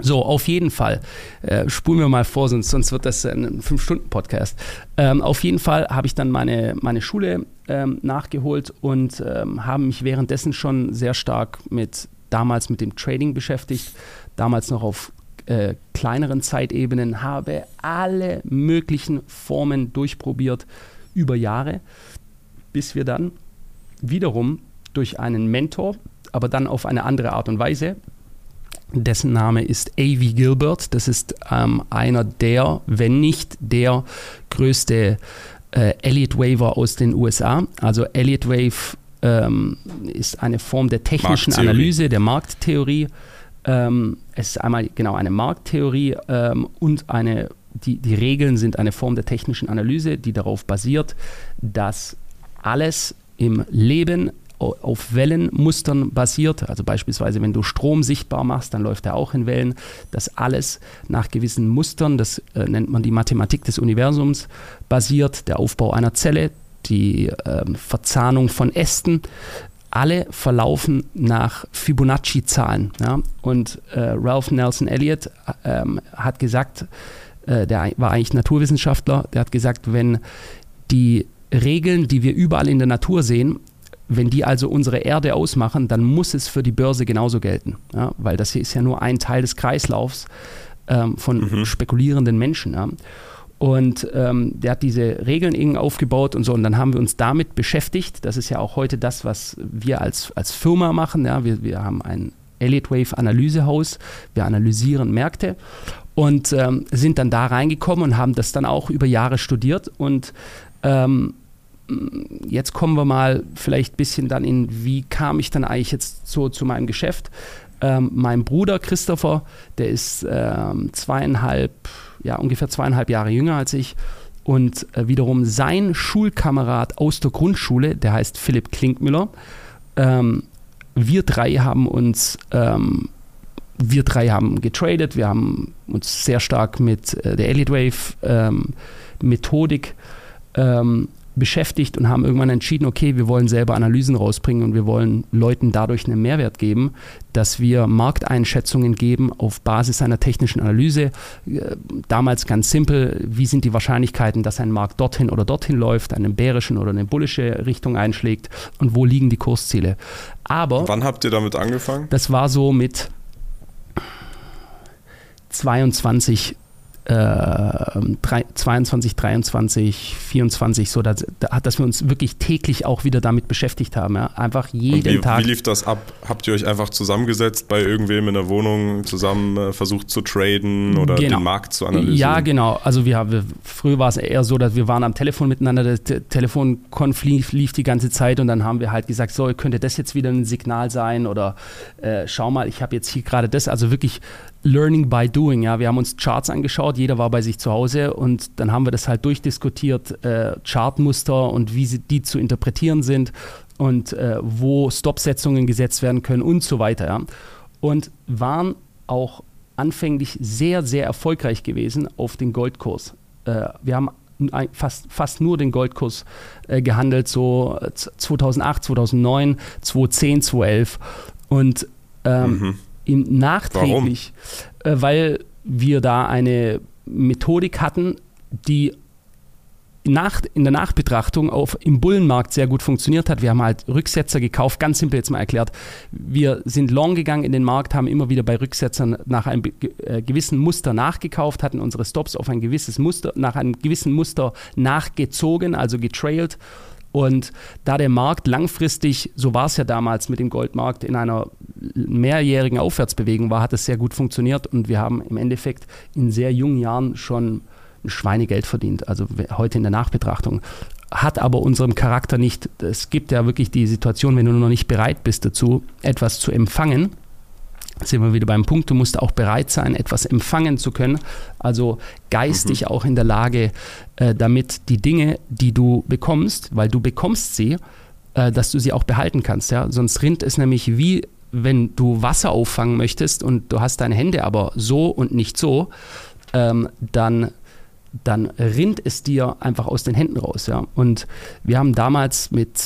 so, auf jeden Fall. Äh, spulen wir mal vor, sonst, sonst wird das ein 5-Stunden-Podcast. Ähm, auf jeden Fall habe ich dann meine, meine Schule ähm, nachgeholt und ähm, habe mich währenddessen schon sehr stark mit damals mit dem Trading beschäftigt. Damals noch auf äh, kleineren Zeitebenen, habe alle möglichen Formen durchprobiert über Jahre, bis wir dann wiederum durch einen Mentor, aber dann auf eine andere Art und Weise, dessen Name ist A.V. Gilbert. Das ist ähm, einer der, wenn nicht der größte äh, Elliott Waver aus den USA. Also Elliott Wave ähm, ist eine Form der technischen. Analyse, der Markttheorie. Ähm, es ist einmal genau eine Markttheorie ähm, und eine, die, die Regeln sind eine Form der technischen Analyse, die darauf basiert, dass alles im Leben auf Wellenmustern basiert. Also beispielsweise, wenn du Strom sichtbar machst, dann läuft er auch in Wellen. Das alles nach gewissen Mustern, das äh, nennt man die Mathematik des Universums, basiert. Der Aufbau einer Zelle, die äh, Verzahnung von Ästen, alle verlaufen nach Fibonacci-Zahlen. Ja? Und äh, Ralph Nelson Elliott ähm, hat gesagt, äh, der war eigentlich Naturwissenschaftler, der hat gesagt, wenn die Regeln, die wir überall in der Natur sehen, wenn die also unsere Erde ausmachen, dann muss es für die Börse genauso gelten. Ja? Weil das hier ist ja nur ein Teil des Kreislaufs ähm, von mhm. spekulierenden Menschen. Ja? Und ähm, der hat diese Regeln irgendwie aufgebaut und so. Und dann haben wir uns damit beschäftigt. Das ist ja auch heute das, was wir als, als Firma machen. Ja. Wir, wir haben ein Elliott Wave Analysehaus. Wir analysieren Märkte und ähm, sind dann da reingekommen und haben das dann auch über Jahre studiert. Und ähm, jetzt kommen wir mal vielleicht ein bisschen dann in, wie kam ich dann eigentlich jetzt so zu meinem Geschäft. Ähm, mein Bruder Christopher, der ist ähm, zweieinhalb, ja, ungefähr zweieinhalb Jahre jünger als ich. Und äh, wiederum sein Schulkamerad aus der Grundschule, der heißt Philipp Klinkmüller. Ähm, wir drei haben uns, ähm, wir drei haben getradet, wir haben uns sehr stark mit äh, der Elliott Wave ähm, Methodik ähm, beschäftigt und haben irgendwann entschieden, okay, wir wollen selber Analysen rausbringen und wir wollen Leuten dadurch einen Mehrwert geben, dass wir Markteinschätzungen geben auf Basis einer technischen Analyse. Äh, damals ganz simpel, wie sind die Wahrscheinlichkeiten, dass ein Markt dorthin oder dorthin läuft, eine bärische oder eine bullische Richtung einschlägt und wo liegen die Kursziele. Aber wann habt ihr damit angefangen? Das war so mit 22 äh, 22, 23, 24, so, dass, dass wir uns wirklich täglich auch wieder damit beschäftigt haben. Ja? Einfach jeden wie, Tag. Wie lief das ab? Habt ihr euch einfach zusammengesetzt bei irgendwem in der Wohnung, zusammen äh, versucht zu traden oder genau. den Markt zu analysieren? Ja, genau. Also wir, wir, früher war es eher so, dass wir waren am Telefon miteinander, der Telefonkonf lief, lief, die ganze Zeit und dann haben wir halt gesagt, so, könnte das jetzt wieder ein Signal sein oder äh, schau mal, ich habe jetzt hier gerade das, also wirklich Learning by Doing. Ja, wir haben uns Charts angeschaut, jeder war bei sich zu Hause und dann haben wir das halt durchdiskutiert, äh, Chartmuster und wie sie, die zu interpretieren sind und äh, wo Stopsetzungen gesetzt werden können und so weiter. Ja. Und waren auch anfänglich sehr, sehr erfolgreich gewesen auf den Goldkurs. Äh, wir haben fast, fast nur den Goldkurs äh, gehandelt, so 2008, 2009, 2010, 2011 und ähm, mhm ihm nachträglich, äh, weil wir da eine Methodik hatten, die nach, in der Nachbetrachtung auf, im Bullenmarkt sehr gut funktioniert hat. Wir haben halt Rücksetzer gekauft, ganz simpel jetzt mal erklärt. Wir sind long gegangen in den Markt, haben immer wieder bei Rücksetzern nach einem äh, gewissen Muster nachgekauft, hatten unsere Stops auf ein gewisses Muster, nach einem gewissen Muster nachgezogen, also getrailt und da der Markt langfristig, so war es ja damals mit dem Goldmarkt, in einer mehrjährigen Aufwärtsbewegung war, hat es sehr gut funktioniert und wir haben im Endeffekt in sehr jungen Jahren schon ein Schweinegeld verdient, also heute in der Nachbetrachtung. Hat aber unserem Charakter nicht, es gibt ja wirklich die Situation, wenn du noch nicht bereit bist dazu, etwas zu empfangen, sind wir wieder beim Punkt, du musst auch bereit sein, etwas empfangen zu können, also geistig mhm. auch in der Lage, äh, damit die Dinge, die du bekommst, weil du bekommst sie, äh, dass du sie auch behalten kannst. Ja? Sonst rinnt es nämlich wie, wenn du Wasser auffangen möchtest und du hast deine Hände aber so und nicht so, ähm, dann dann rinnt es dir einfach aus den Händen raus. Ja? Und wir haben damals mit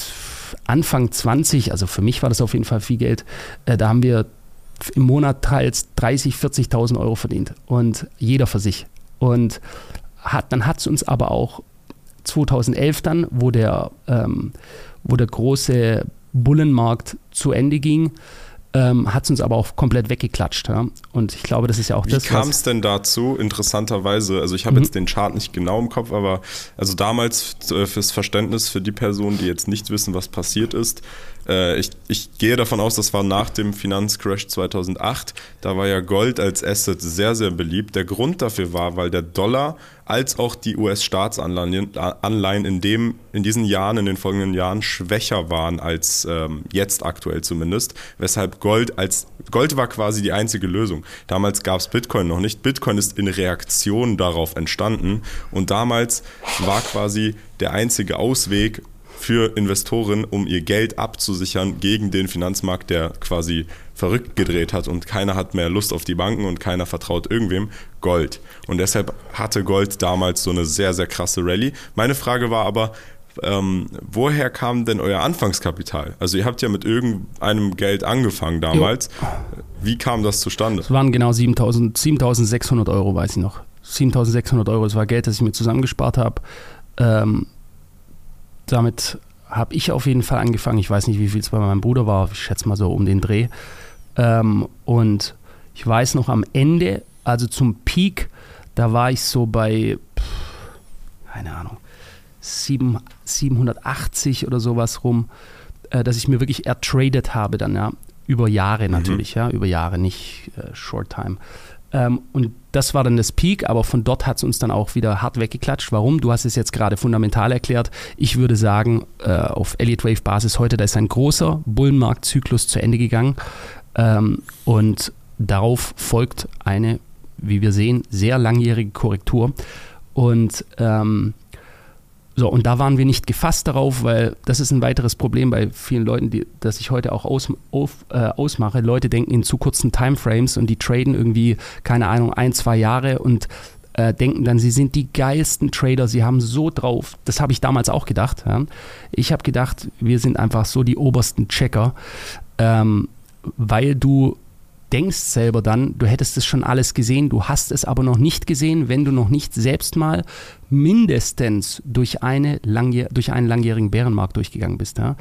Anfang 20, also für mich war das auf jeden Fall viel Geld, äh, da haben wir im Monat teils 30, 40.000 Euro verdient und jeder für sich. Und hat, dann hat es uns aber auch 2011 dann, wo der, ähm, wo der große Bullenmarkt zu Ende ging, ähm, hat es uns aber auch komplett weggeklatscht. Ja? Und ich glaube, das ist ja auch Wie das. Wie kam es denn dazu, interessanterweise? Also, ich habe mhm. jetzt den Chart nicht genau im Kopf, aber also damals äh, fürs Verständnis für die Personen, die jetzt nicht wissen, was passiert ist, äh, ich, ich gehe davon aus, das war nach dem Finanzcrash 2008. Da war ja Gold als Asset sehr, sehr beliebt. Der Grund dafür war, weil der Dollar als auch die US-Staatsanleihen Anleihen in, in diesen Jahren, in den folgenden Jahren schwächer waren als ähm, jetzt aktuell zumindest, weshalb Gold als Gold war quasi die einzige Lösung. Damals gab es Bitcoin noch nicht. Bitcoin ist in Reaktion darauf entstanden und damals war quasi der einzige Ausweg, für Investoren, um ihr Geld abzusichern gegen den Finanzmarkt, der quasi verrückt gedreht hat und keiner hat mehr Lust auf die Banken und keiner vertraut irgendwem, Gold. Und deshalb hatte Gold damals so eine sehr, sehr krasse Rallye. Meine Frage war aber, ähm, woher kam denn euer Anfangskapital? Also ihr habt ja mit irgendeinem Geld angefangen damals. Jo. Wie kam das zustande? Es waren genau 7.600 Euro, weiß ich noch. 7.600 Euro, das war Geld, das ich mir zusammengespart habe. Ähm, damit habe ich auf jeden Fall angefangen. Ich weiß nicht, wie viel es bei meinem Bruder war. Ich schätze mal so um den Dreh. Ähm, und ich weiß noch am Ende, also zum Peak, da war ich so bei, pff, keine Ahnung, 7, 780 oder sowas rum, äh, dass ich mir wirklich ertradet habe dann, ja. Über Jahre mhm. natürlich, mhm. ja, über Jahre, nicht äh, Short Time. Ähm, und das war dann das Peak, aber von dort hat es uns dann auch wieder hart weggeklatscht. Warum? Du hast es jetzt gerade fundamental erklärt. Ich würde sagen, äh, auf Elliott Wave Basis heute, da ist ein großer Bullenmarktzyklus zu Ende gegangen. Ähm, und darauf folgt eine, wie wir sehen, sehr langjährige Korrektur. Und ähm, so, und da waren wir nicht gefasst darauf, weil das ist ein weiteres Problem bei vielen Leuten, die, das ich heute auch aus, auf, äh, ausmache. Leute denken in zu kurzen Timeframes und die traden irgendwie, keine Ahnung, ein, zwei Jahre und äh, denken dann, sie sind die geilsten Trader, sie haben so drauf. Das habe ich damals auch gedacht. Ja. Ich habe gedacht, wir sind einfach so die obersten Checker, ähm, weil du denkst selber dann, du hättest es schon alles gesehen, du hast es aber noch nicht gesehen, wenn du noch nicht selbst mal mindestens durch, eine langjähr durch einen langjährigen Bärenmarkt durchgegangen bist. Ja?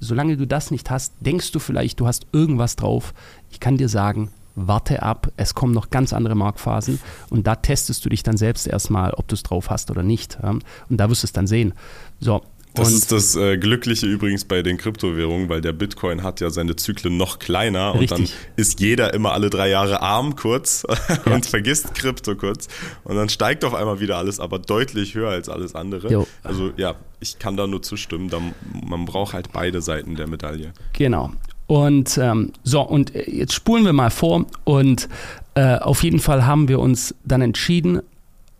Solange du das nicht hast, denkst du vielleicht, du hast irgendwas drauf. Ich kann dir sagen, warte ab, es kommen noch ganz andere Marktphasen und da testest du dich dann selbst erstmal, ob du es drauf hast oder nicht. Ja? Und da wirst du es dann sehen. So, das und ist das äh, Glückliche übrigens bei den Kryptowährungen, weil der Bitcoin hat ja seine Zyklen noch kleiner richtig. und dann ist jeder immer alle drei Jahre arm kurz ja. und vergisst Krypto kurz und dann steigt auf einmal wieder alles, aber deutlich höher als alles andere. Jo. Also ja, ich kann da nur zustimmen, da, man braucht halt beide Seiten der Medaille. Genau. Und ähm, so, und äh, jetzt spulen wir mal vor und äh, auf jeden Fall haben wir uns dann entschieden,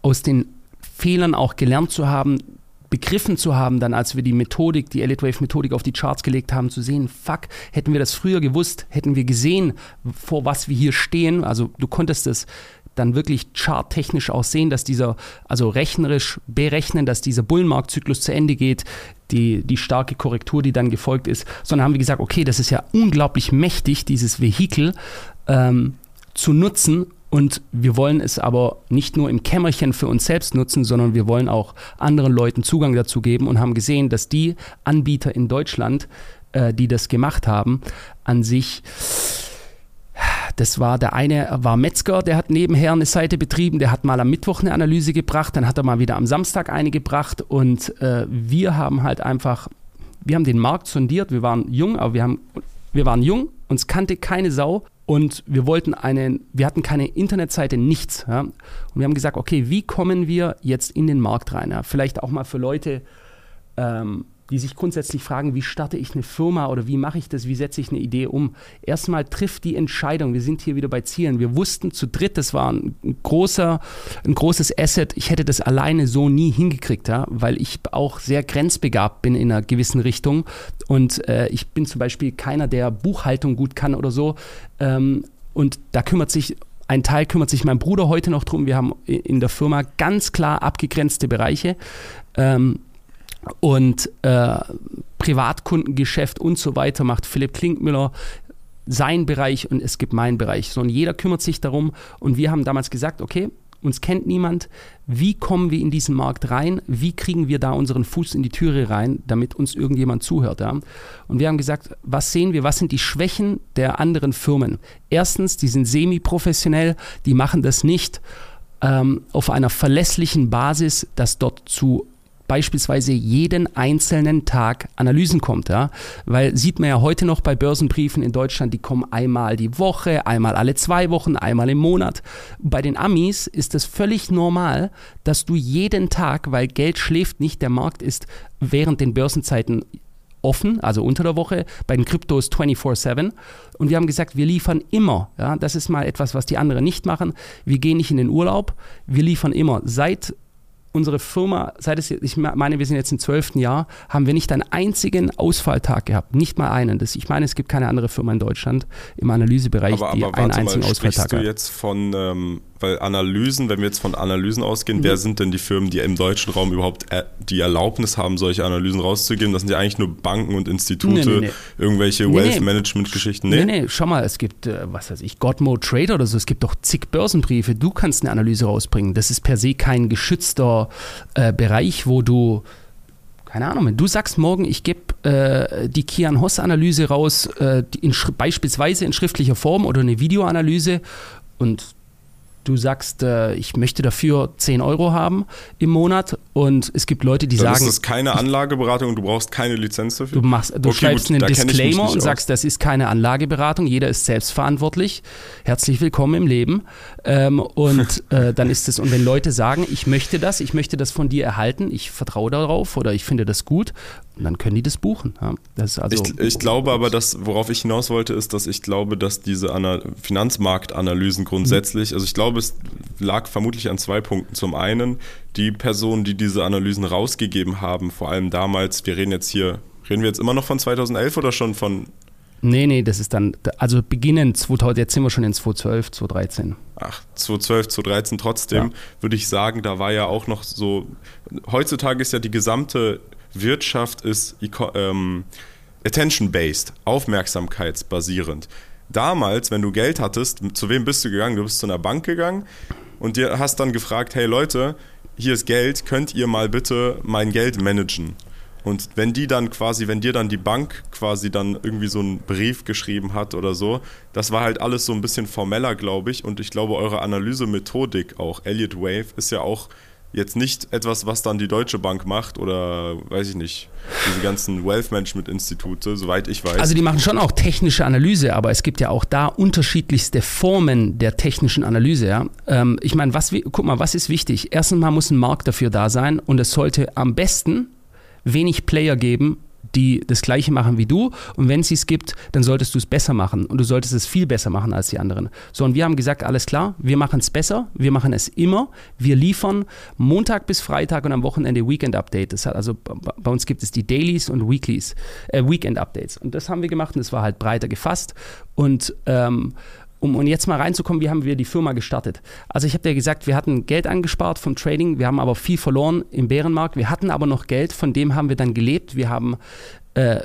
aus den Fehlern auch gelernt zu haben, begriffen zu haben, dann als wir die Methodik, die Elite Wave Methodik auf die Charts gelegt haben, zu sehen, fuck, hätten wir das früher gewusst, hätten wir gesehen, vor was wir hier stehen. Also du konntest es dann wirklich charttechnisch auch sehen, dass dieser, also rechnerisch berechnen, dass dieser Bullenmarktzyklus zu Ende geht, die, die starke Korrektur, die dann gefolgt ist, sondern haben wir gesagt, okay, das ist ja unglaublich mächtig, dieses Vehikel ähm, zu nutzen und wir wollen es aber nicht nur im Kämmerchen für uns selbst nutzen, sondern wir wollen auch anderen Leuten Zugang dazu geben und haben gesehen, dass die Anbieter in Deutschland, äh, die das gemacht haben, an sich das war der eine war Metzger, der hat nebenher eine Seite betrieben, der hat mal am Mittwoch eine Analyse gebracht, dann hat er mal wieder am Samstag eine gebracht und äh, wir haben halt einfach, wir haben den Markt sondiert, wir waren jung, aber wir haben, wir waren jung, uns kannte keine Sau und wir wollten einen, wir hatten keine Internetseite, nichts. Ja? Und wir haben gesagt, okay, wie kommen wir jetzt in den Markt rein? Ja? Vielleicht auch mal für Leute, ähm, die sich grundsätzlich fragen, wie starte ich eine Firma oder wie mache ich das, wie setze ich eine Idee um. Erstmal trifft die Entscheidung. Wir sind hier wieder bei Zielen. Wir wussten zu dritt, das war ein, großer, ein großes Asset. Ich hätte das alleine so nie hingekriegt, ja, weil ich auch sehr grenzbegabt bin in einer gewissen Richtung. Und äh, ich bin zum Beispiel keiner, der Buchhaltung gut kann oder so. Ähm, und da kümmert sich ein Teil kümmert sich mein Bruder heute noch drum. Wir haben in der Firma ganz klar abgegrenzte Bereiche. Ähm, und äh, Privatkundengeschäft und so weiter macht Philipp Klinkmüller sein Bereich und es gibt meinen Bereich. So, und jeder kümmert sich darum. Und wir haben damals gesagt, okay, uns kennt niemand. Wie kommen wir in diesen Markt rein? Wie kriegen wir da unseren Fuß in die Türe rein, damit uns irgendjemand zuhört? Ja? Und wir haben gesagt, was sehen wir? Was sind die Schwächen der anderen Firmen? Erstens, die sind semi-professionell, die machen das nicht ähm, auf einer verlässlichen Basis, dass dort zu beispielsweise jeden einzelnen Tag Analysen kommt. Ja? Weil sieht man ja heute noch bei Börsenbriefen in Deutschland, die kommen einmal die Woche, einmal alle zwei Wochen, einmal im Monat. Bei den Amis ist es völlig normal, dass du jeden Tag, weil Geld schläft nicht, der Markt ist während den Börsenzeiten offen, also unter der Woche, bei den Kryptos 24-7. Und wir haben gesagt, wir liefern immer. Ja, das ist mal etwas, was die anderen nicht machen. Wir gehen nicht in den Urlaub, wir liefern immer. Seit unsere Firma, seit es, ich meine, wir sind jetzt im zwölften Jahr, haben wir nicht einen einzigen Ausfalltag gehabt. Nicht mal einen. Das, ich meine, es gibt keine andere Firma in Deutschland im Analysebereich, aber, die aber einen warte einzigen mal, Ausfalltag sprichst du hat. jetzt von, ähm, weil Analysen, wenn wir jetzt von Analysen ausgehen, Mhm. wer sind denn die Firmen, die im deutschen Raum überhaupt äh, die Erlaubnis haben, solche Analysen rauszugeben? Das sind ja eigentlich nur Banken und Institute, Nee, nee, nee. irgendwelche Wealth nee. Management Geschichten. Nee, Nee, schau mal, es gibt, äh, was weiß ich, Godmo Trader oder so, es gibt doch zig Börsenbriefe, du kannst eine Analyse rausbringen. Das ist per se kein geschützter äh, Bereich, wo du, keine Ahnung, wenn du sagst morgen, ich gebe äh, die Kian Hoss Analyse raus, äh, in, beispielsweise in schriftlicher Form oder eine Videoanalyse und du sagst, äh, ich möchte dafür 10 Euro haben im Monat und es gibt Leute, die dann sagen, ist das keine Anlageberatung und du brauchst keine Lizenz dafür. Du, machst, du Okay, schreibst gut, einen Disclaimer und aus. sagst, das ist keine Anlageberatung, jeder ist selbstverantwortlich. Herzlich willkommen im Leben. Ähm, und äh, dann ist es, und wenn Leute sagen, ich möchte das, ich möchte das von dir erhalten, ich vertraue darauf oder ich finde das gut, dann können die das buchen. Ja, das also, ich, ich glaube aber, dass, worauf ich hinaus wollte, ist, dass ich glaube, dass diese Ana Finanzmarktanalysen grundsätzlich, also ich glaube, es lag vermutlich an zwei Punkten. Zum einen, die Personen, die diese Analysen rausgegeben haben, vor allem damals, wir reden jetzt hier, reden wir jetzt immer noch von 2011 oder schon von, Nee, nee, das ist dann, also beginnend 2000, jetzt sind wir schon in 2012, 2013. ach, 2012, 2013 trotzdem, Ja. würde ich sagen, da war ja auch noch so, heutzutage ist ja die gesamte Wirtschaft ist ähm, attention-based, aufmerksamkeitsbasierend. Damals, wenn du Geld hattest, zu wem bist du gegangen? Du bist zu einer Bank gegangen und dir hast dann gefragt, hey Leute, hier ist Geld, könnt ihr mal bitte mein Geld managen? Und wenn die dann quasi, wenn dir dann die Bank quasi dann irgendwie so einen Brief geschrieben hat oder so, das war halt alles so ein bisschen formeller, glaube ich. Und ich glaube, eure Analysemethodik auch, Elliott Wave, ist ja auch jetzt nicht etwas, was dann die Deutsche Bank macht oder weiß ich nicht, diese ganzen Wealth Management Institute, soweit ich weiß. Also die machen schon auch technische Analyse, aber es gibt ja auch da unterschiedlichste Formen der technischen Analyse. Ja? Ähm, ich meine, was, guck mal, was ist wichtig? Erstens mal muss ein Markt dafür da sein und es sollte am besten wenig Player geben, die das gleiche machen wie du. Und wenn es es gibt, dann solltest du es besser machen. Und du solltest es viel besser machen als die anderen. So, und wir haben gesagt, alles klar, wir machen es besser, wir machen es immer. Wir liefern Montag bis Freitag und am Wochenende Weekend Update. Das hat also bei uns gibt es die Dailies und Weeklies, äh, Weekend Updates. Und das haben wir gemacht und das war halt breiter gefasst. Und ähm, um, um jetzt mal reinzukommen, wie haben wir die Firma gestartet? Also ich habe dir gesagt, wir hatten Geld angespart vom Trading, wir haben aber viel verloren im Bärenmarkt, wir hatten aber noch Geld, von dem haben wir dann gelebt. Wir haben äh,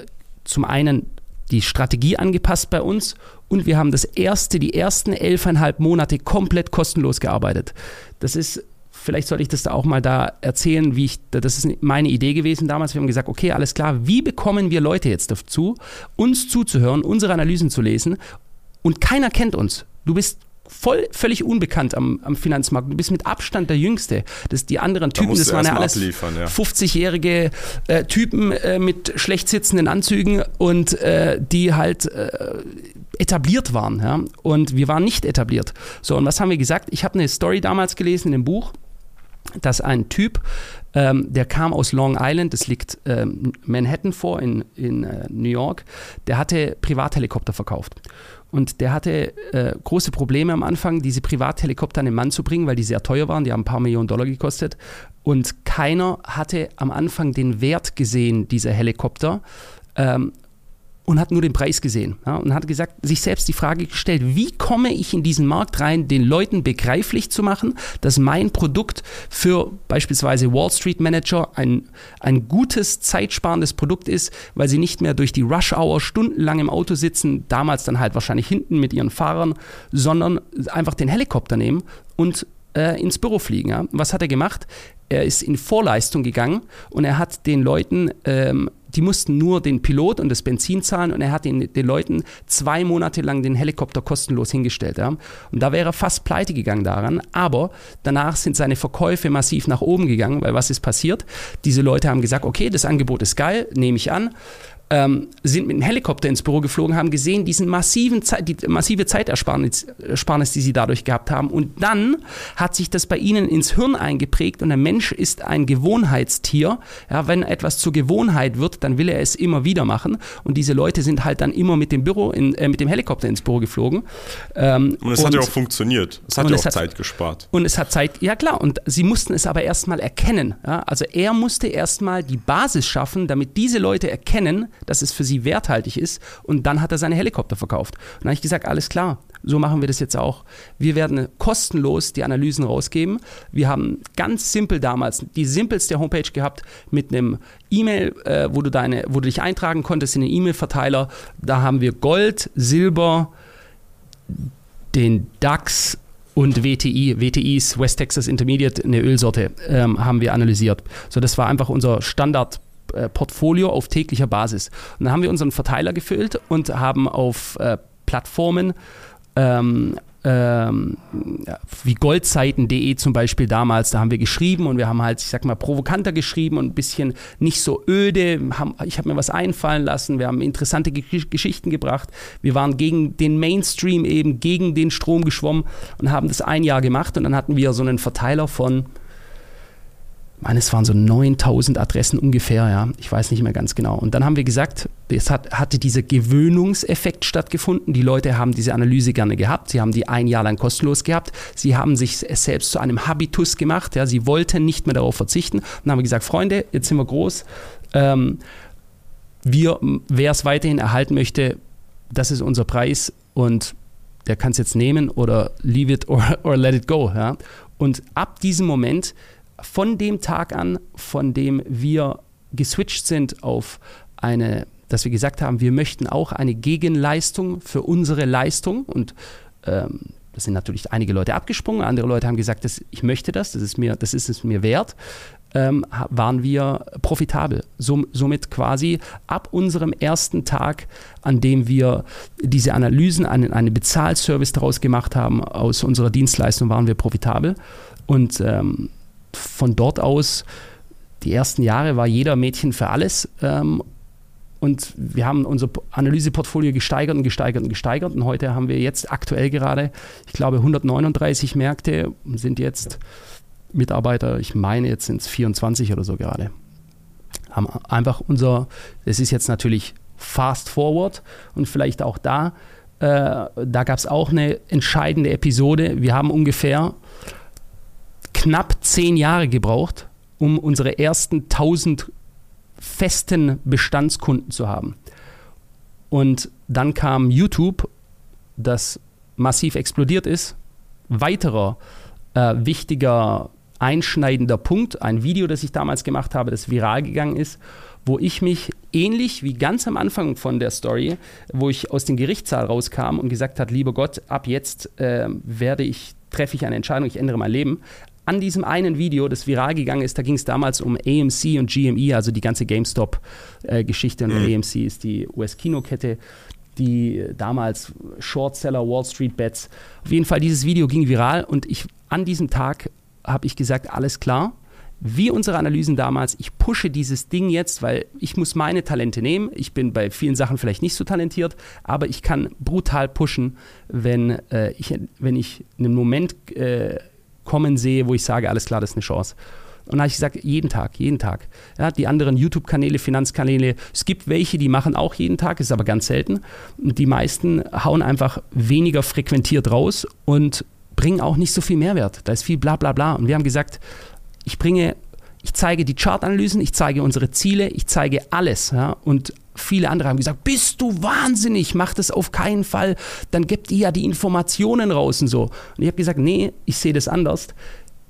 zum einen die Strategie angepasst bei uns und wir haben das erste, die ersten elfeinhalb Monate komplett kostenlos gearbeitet. Das ist Vielleicht sollte ich das da auch mal da erzählen, wie ich, das ist meine Idee gewesen damals. Wir haben gesagt, okay, alles klar, wie bekommen wir Leute jetzt dazu, uns zuzuhören, unsere Analysen zu lesen und keiner kennt uns. Du bist voll, völlig unbekannt am, am Finanzmarkt. Du bist mit Abstand der Jüngste. Das, die anderen Da Typen, musst das waren ja alles abliefern, ja. 50-jährige äh, Typen äh, mit schlecht sitzenden Anzügen und äh, die halt äh, etabliert waren. Ja? Und wir waren nicht etabliert. So, und was haben wir gesagt? Ich habe eine Story damals gelesen in einem Buch, dass ein Typ, ähm, der kam aus Long Island, das liegt ähm, Manhattan vor, in, in äh, New York, der hatte Privathelikopter verkauft. Und der hatte äh, große Probleme am Anfang, diese Privathelikopter an den Mann zu bringen, weil die sehr teuer waren, die haben ein paar Millionen Dollar gekostet. Und keiner hatte am Anfang den Wert gesehen, dieser Helikopter. Ähm, und hat nur den Preis gesehen ja, und hat gesagt, sich selbst die Frage gestellt, wie komme ich in diesen Markt rein, den Leuten begreiflich zu machen, dass mein Produkt für beispielsweise Wall Street Manager ein, ein gutes, zeitsparendes Produkt ist, weil sie nicht mehr durch die Rush Hour stundenlang im Auto sitzen, damals dann halt wahrscheinlich hinten mit ihren Fahrern, sondern einfach den Helikopter nehmen und äh, ins Büro fliegen. Ja. Was hat er gemacht? Er ist in Vorleistung gegangen und er hat den Leuten ähm, die mussten nur den Pilot und das Benzin zahlen und er hat den, den Leuten zwei Monate lang den Helikopter kostenlos hingestellt. Ja. Und da wäre er fast pleite gegangen daran. Aber danach sind seine Verkäufe massiv nach oben gegangen, weil was ist passiert? Diese Leute haben gesagt, okay, das Angebot ist geil, nehme ich an. Ähm, sind mit einem Helikopter ins Büro geflogen, haben gesehen, diesen massiven Zeit, die massive Zeitersparnis, die sie dadurch gehabt haben. Und dann hat sich das bei ihnen ins Hirn eingeprägt und der Mensch ist ein Gewohnheitstier. Ja, wenn etwas zur Gewohnheit wird, dann will er es immer wieder machen. Und diese Leute sind halt dann immer mit dem Büro, in, äh, mit dem Helikopter ins Büro geflogen. Ähm, und es hat ja auch funktioniert. Es hat ja auch hat, Zeit gespart. Und es hat Zeit, ja klar. Und sie mussten es aber erstmal erkennen. Ja? Also er musste erstmal die Basis schaffen, damit diese Leute erkennen, dass es für sie werthaltig ist. Und dann hat er seine Helikopter verkauft. Und dann habe ich gesagt, alles klar, so machen wir das jetzt auch. Wir werden kostenlos die Analysen rausgeben. Wir haben ganz simpel damals die simpelste Homepage gehabt mit einem E-Mail, äh, wo du wo du dich eintragen konntest in den E-Mail-Verteiler. Da haben wir Gold, Silber, den DAX und WTI, WTI ist West Texas Intermediate, eine Ölsorte, ähm, haben wir analysiert. So, das war einfach unser Standard äh, Portfolio auf täglicher Basis. Und dann haben wir unseren Verteiler gefüllt und haben auf äh, Plattformen ähm, ähm, wie goldzeiten.de zum Beispiel damals, da haben wir geschrieben und wir haben halt, ich sag mal, provokanter geschrieben und ein bisschen nicht so öde. Ich habe mir was einfallen lassen, wir haben interessante Geschichten gebracht. Wir waren gegen den Mainstream eben, gegen den Strom geschwommen und haben das ein Jahr gemacht und dann hatten wir so einen Verteiler von meine, es waren so 9000 Adressen ungefähr, ja. Ich weiß nicht mehr ganz genau. Und dann haben wir gesagt, es hat, hatte dieser Gewöhnungseffekt stattgefunden. Die Leute haben diese Analyse gerne gehabt. Sie haben die ein Jahr lang kostenlos gehabt. Sie haben sich es selbst zu einem Habitus gemacht. Ja. Sie wollten nicht mehr darauf verzichten. Und dann haben wir gesagt, Freunde, jetzt sind wir groß. Ähm, wir, wer es weiterhin erhalten möchte, das ist unser Preis und der kann es jetzt nehmen oder leave it or, or let it go. Ja. Und ab diesem Moment von dem Tag an, von dem wir geswitcht sind auf eine, dass wir gesagt haben, wir möchten auch eine Gegenleistung für unsere Leistung und ähm, das sind natürlich einige Leute abgesprungen, andere Leute haben gesagt, das, ich möchte das, das ist, mir, das ist es mir wert, ähm, waren wir profitabel. So, somit quasi ab unserem ersten Tag, an dem wir diese Analysen, einen, einen Bezahlservice daraus gemacht haben, aus unserer Dienstleistung waren wir profitabel. Und ähm, von dort aus, die ersten Jahre war jeder Mädchen für alles. Ähm, und wir haben unser Analyseportfolio gesteigert und gesteigert und gesteigert. Und heute haben wir jetzt aktuell gerade, ich glaube, 139 Märkte sind jetzt Mitarbeiter, ich meine, jetzt sind es 24 oder so gerade. Haben einfach unser, es ist jetzt natürlich fast forward und vielleicht auch da, äh, da gab es auch eine entscheidende Episode. Wir haben ungefähr knapp zehn Jahre gebraucht, um unsere ersten 1000 festen Bestandskunden zu haben. Und dann kam YouTube, das massiv explodiert ist. Weiterer äh, wichtiger, einschneidender Punkt, ein Video, das ich damals gemacht habe, das viral gegangen ist, wo ich mich ähnlich wie ganz am Anfang von der Story, wo ich aus dem Gerichtssaal rauskam und gesagt hat, lieber Gott, ab jetzt äh, werde ich treffe ich eine Entscheidung, ich ändere mein Leben an diesem einen Video, das viral gegangen ist, da ging es damals um AMC und GME, also die ganze GameStop-Geschichte. und mhm. AMC ist die US-Kinokette, die damals Shortseller, Wall Street Bets. Auf jeden Fall, dieses Video ging viral und ich an diesem Tag habe ich gesagt, alles klar. Wie unsere Analysen damals, ich pushe dieses Ding jetzt, weil ich muss meine Talente nehmen. Ich bin bei vielen Sachen vielleicht nicht so talentiert, aber ich kann brutal pushen, wenn, äh, ich, wenn ich einen Moment äh, kommen sehe, wo ich sage, alles klar, das ist eine Chance. Und dann habe ich gesagt, jeden Tag, jeden Tag. Ja, die anderen YouTube-Kanäle, Finanzkanäle, es gibt welche, die machen auch jeden Tag, ist aber ganz selten. Und die meisten hauen einfach weniger frequentiert raus und bringen auch nicht so viel Mehrwert. Da ist viel bla bla bla. Und wir haben gesagt, ich bringe, ich zeige die Chartanalysen, ich zeige unsere Ziele, ich zeige alles. Ja, und viele andere haben gesagt, bist du wahnsinnig, mach das auf keinen Fall, dann gibt ihr ja die Informationen raus und so. Und ich habe gesagt, nee, ich sehe das anders.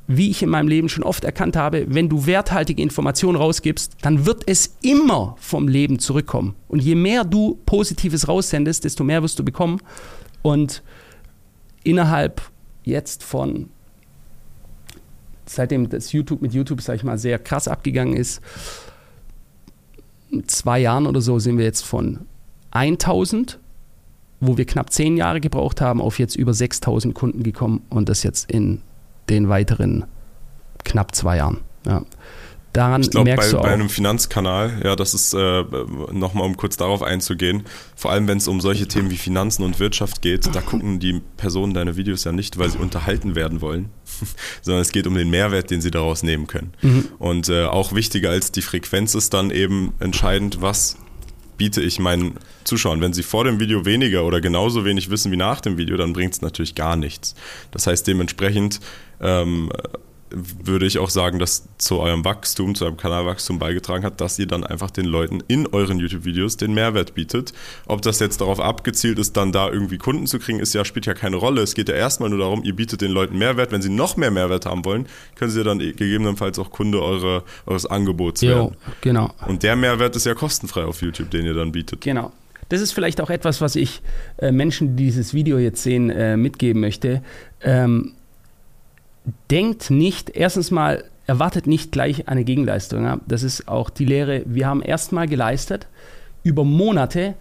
Wie ich in meinem Leben schon oft erkannt habe, wenn du werthaltige Informationen rausgibst, dann wird es immer vom Leben zurückkommen. Und je mehr du Positives raussendest, desto mehr wirst du bekommen. Und innerhalb jetzt von, seitdem das YouTube mit YouTube, sag ich mal, sehr krass abgegangen ist, zwei Jahren oder so sind wir jetzt von 1000, wo wir knapp zehn Jahre gebraucht haben, auf jetzt über 6000 Kunden gekommen und das jetzt in den weiteren knapp zwei Jahren. Ja. Daran ich glaub, merkst bei, du auch. bei einem Finanzkanal, ja, das ist äh, nochmal, um kurz darauf einzugehen, vor allem wenn es um solche Themen wie Finanzen und Wirtschaft geht, da gucken die Personen deine Videos ja nicht, weil sie unterhalten werden wollen, sondern es geht um den Mehrwert, den sie daraus nehmen können. Mhm. Und äh, auch wichtiger als die Frequenz ist dann eben entscheidend, was biete ich meinen Zuschauern. Wenn sie vor dem Video weniger oder genauso wenig wissen wie nach dem Video, dann bringt es natürlich gar nichts. Das heißt, dementsprechend ähm, würde ich auch sagen, dass zu eurem Wachstum, zu eurem Kanalwachstum beigetragen hat, dass ihr dann einfach den Leuten in euren YouTube-Videos den Mehrwert bietet. Ob das jetzt darauf abgezielt ist, dann da irgendwie Kunden zu kriegen, ist ja, spielt ja keine Rolle. Es geht ja erstmal nur darum, ihr bietet den Leuten Mehrwert. Wenn sie noch mehr Mehrwert haben wollen, können sie dann gegebenenfalls auch Kunde eure, eures Angebots Jo, werden. genau. Und der Mehrwert ist ja kostenfrei auf YouTube, den ihr dann bietet. Genau. Das ist vielleicht auch etwas, was ich äh, Menschen, die dieses Video jetzt sehen, äh, mitgeben möchte. Ähm, denkt nicht, erstens mal, erwartet nicht gleich eine Gegenleistung. Ja? Das ist auch die Lehre, wir haben erstmal geleistet, über Monate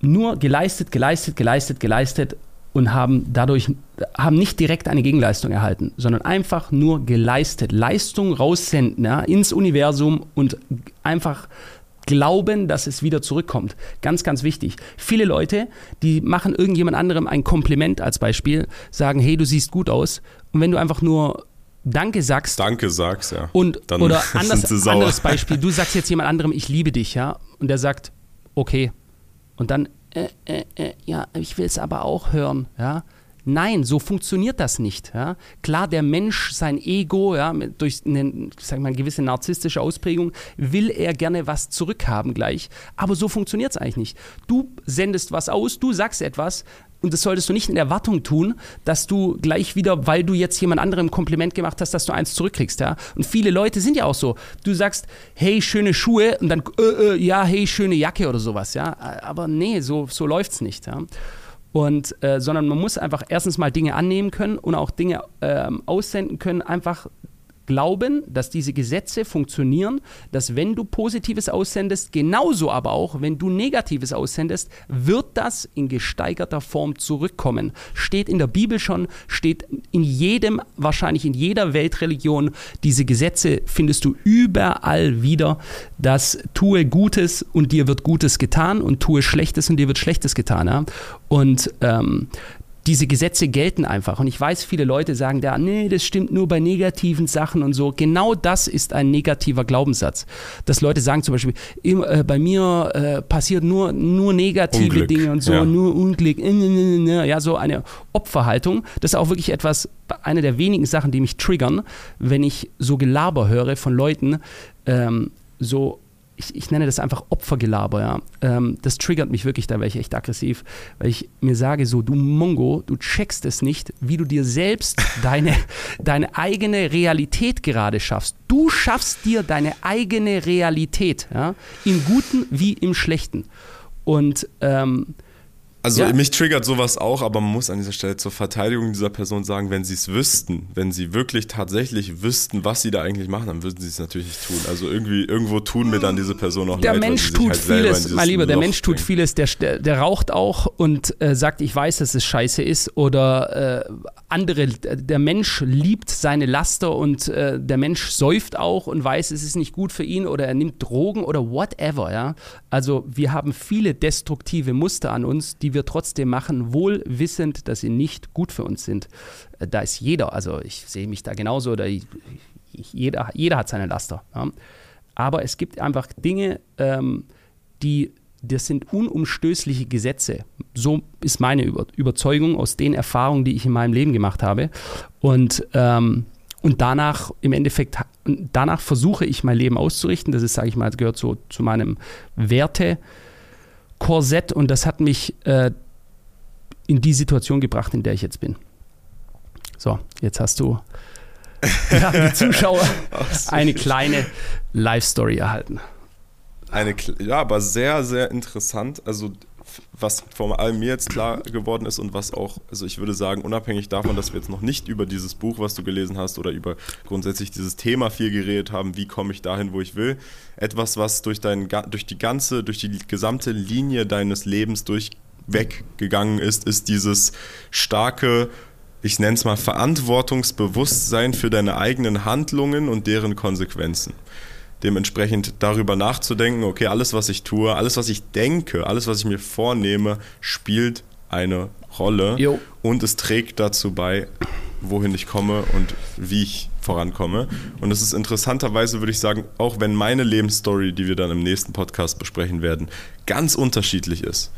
nur geleistet, geleistet, geleistet, geleistet und haben dadurch haben nicht direkt eine Gegenleistung erhalten, sondern einfach nur geleistet. Leistung raussenden ja, ins Universum und einfach glauben, dass es wieder zurückkommt. Ganz, ganz wichtig. Viele Leute, die machen irgendjemand anderem ein Kompliment als Beispiel, sagen, hey, du siehst gut aus. Und wenn du einfach nur Danke sagst. Danke sagst, ja. Und, Dann oder anders, anderes Beispiel, du sagst jetzt jemand anderem, ich liebe dich, ja. Und der sagt, okay. Und dann, äh, äh, äh, ja, ich will es aber auch hören, ja. Nein, so funktioniert das nicht. Ja. Klar, der Mensch, sein Ego, ja, durch eine, sag mal, eine gewisse narzisstische Ausprägung, will er gerne was zurückhaben gleich. Aber so funktioniert es eigentlich nicht. Du sendest was aus, du sagst etwas, und das solltest du nicht in Erwartung tun, dass du gleich wieder, weil du jetzt jemand anderem Kompliment gemacht hast, dass du eins zurückkriegst, ja. Und viele Leute sind ja auch so. Du sagst, hey, schöne Schuhe und dann, äh, äh, ja, hey, schöne Jacke oder sowas, ja. Aber nee, so, so läuft's nicht, ja. Und, äh, sondern man muss einfach erstens mal Dinge annehmen können und auch Dinge ähm, aussenden können, einfach glauben, dass diese Gesetze funktionieren, dass wenn du Positives aussendest, genauso aber auch, wenn du Negatives aussendest, wird das in gesteigerter Form zurückkommen. Steht in der Bibel schon, steht in jedem, wahrscheinlich in jeder Weltreligion, diese Gesetze findest du überall wieder, dass tue Gutes und dir wird Gutes getan und tue Schlechtes und dir wird Schlechtes getan. Ja? Und ähm, diese Gesetze gelten einfach. Und ich weiß, viele Leute sagen da, nee, das stimmt nur bei negativen Sachen und so. Genau das ist ein negativer Glaubenssatz. Dass Leute sagen zum Beispiel, äh, bei mir äh, passiert nur, nur negative Unglück, Dinge und so, ja. nur Unglück, ja, so eine Opferhaltung. Das ist auch wirklich etwas, eine der wenigen Sachen, die mich triggern, wenn ich so Gelaber höre von Leuten, ähm, so ich, ich, nenne das einfach Opfergelaber, ja. Ähm, das triggert mich wirklich, da wäre ich echt aggressiv, weil ich mir sage, so, du Mongo, du checkst es nicht, wie du dir selbst deine, deine eigene Realität gerade schaffst. Du schaffst dir deine eigene Realität, ja, im Guten wie im Schlechten. Und ähm, Also Ja. mich triggert sowas auch, aber man muss an dieser Stelle zur Verteidigung dieser Person sagen, wenn sie es wüssten, wenn sie wirklich tatsächlich wüssten, was sie da eigentlich machen, dann würden sie es natürlich nicht tun. Also irgendwie irgendwo tun mir dann diese Person auch der leid, Mensch tut halt vieles, mein Lieber, der Loch Mensch tut bringt. vieles, der, der, der raucht auch und äh, sagt, ich weiß, dass es scheiße ist oder äh, andere, der Mensch liebt seine Laster und äh, der Mensch säuft auch und weiß, es ist nicht gut für ihn oder er nimmt Drogen oder whatever, ja. Also wir haben viele destruktive Muster an uns, die wir trotzdem machen, wohl wissend, dass sie nicht gut für uns sind. Äh, Da ist jeder, also ich sehe mich da genauso oder ich, jeder, jeder hat seine Laster. Ja. Aber es gibt einfach Dinge, ähm, die, das sind unumstößliche Gesetze. So ist meine Über Überzeugung aus den Erfahrungen, die ich in meinem Leben gemacht habe. Und, ähm, und danach, im Endeffekt, danach versuche ich mein Leben auszurichten. Das ist, sage ich mal, gehört so zu meinem Werte-Korsett und das hat mich äh, in die Situation gebracht, in der ich jetzt bin. So, jetzt hast du ja, die Zuschauer eine kleine Live-Story erhalten. Eine, ja, aber sehr, sehr interessant. Also, was vor allem mir jetzt klar geworden ist und was auch, also ich würde sagen, unabhängig davon, dass wir jetzt noch nicht über dieses Buch, was du gelesen hast, oder über grundsätzlich dieses Thema viel geredet haben, wie komme ich dahin, wo ich will, etwas, was durch, dein, durch die ganze, durch die gesamte Linie deines Lebens durchweggegangen ist, ist dieses starke ich nenne es mal Verantwortungsbewusstsein für deine eigenen Handlungen und deren Konsequenzen. Dementsprechend darüber nachzudenken, okay, alles, was ich tue, alles, was ich denke, alles, was ich mir vornehme, spielt eine Rolle Jo. und es trägt dazu bei, wohin ich komme und wie ich vorankomme. Und es ist interessanterweise, würde ich sagen, auch wenn meine Lebensstory, die wir dann im nächsten Podcast besprechen werden, ganz unterschiedlich ist,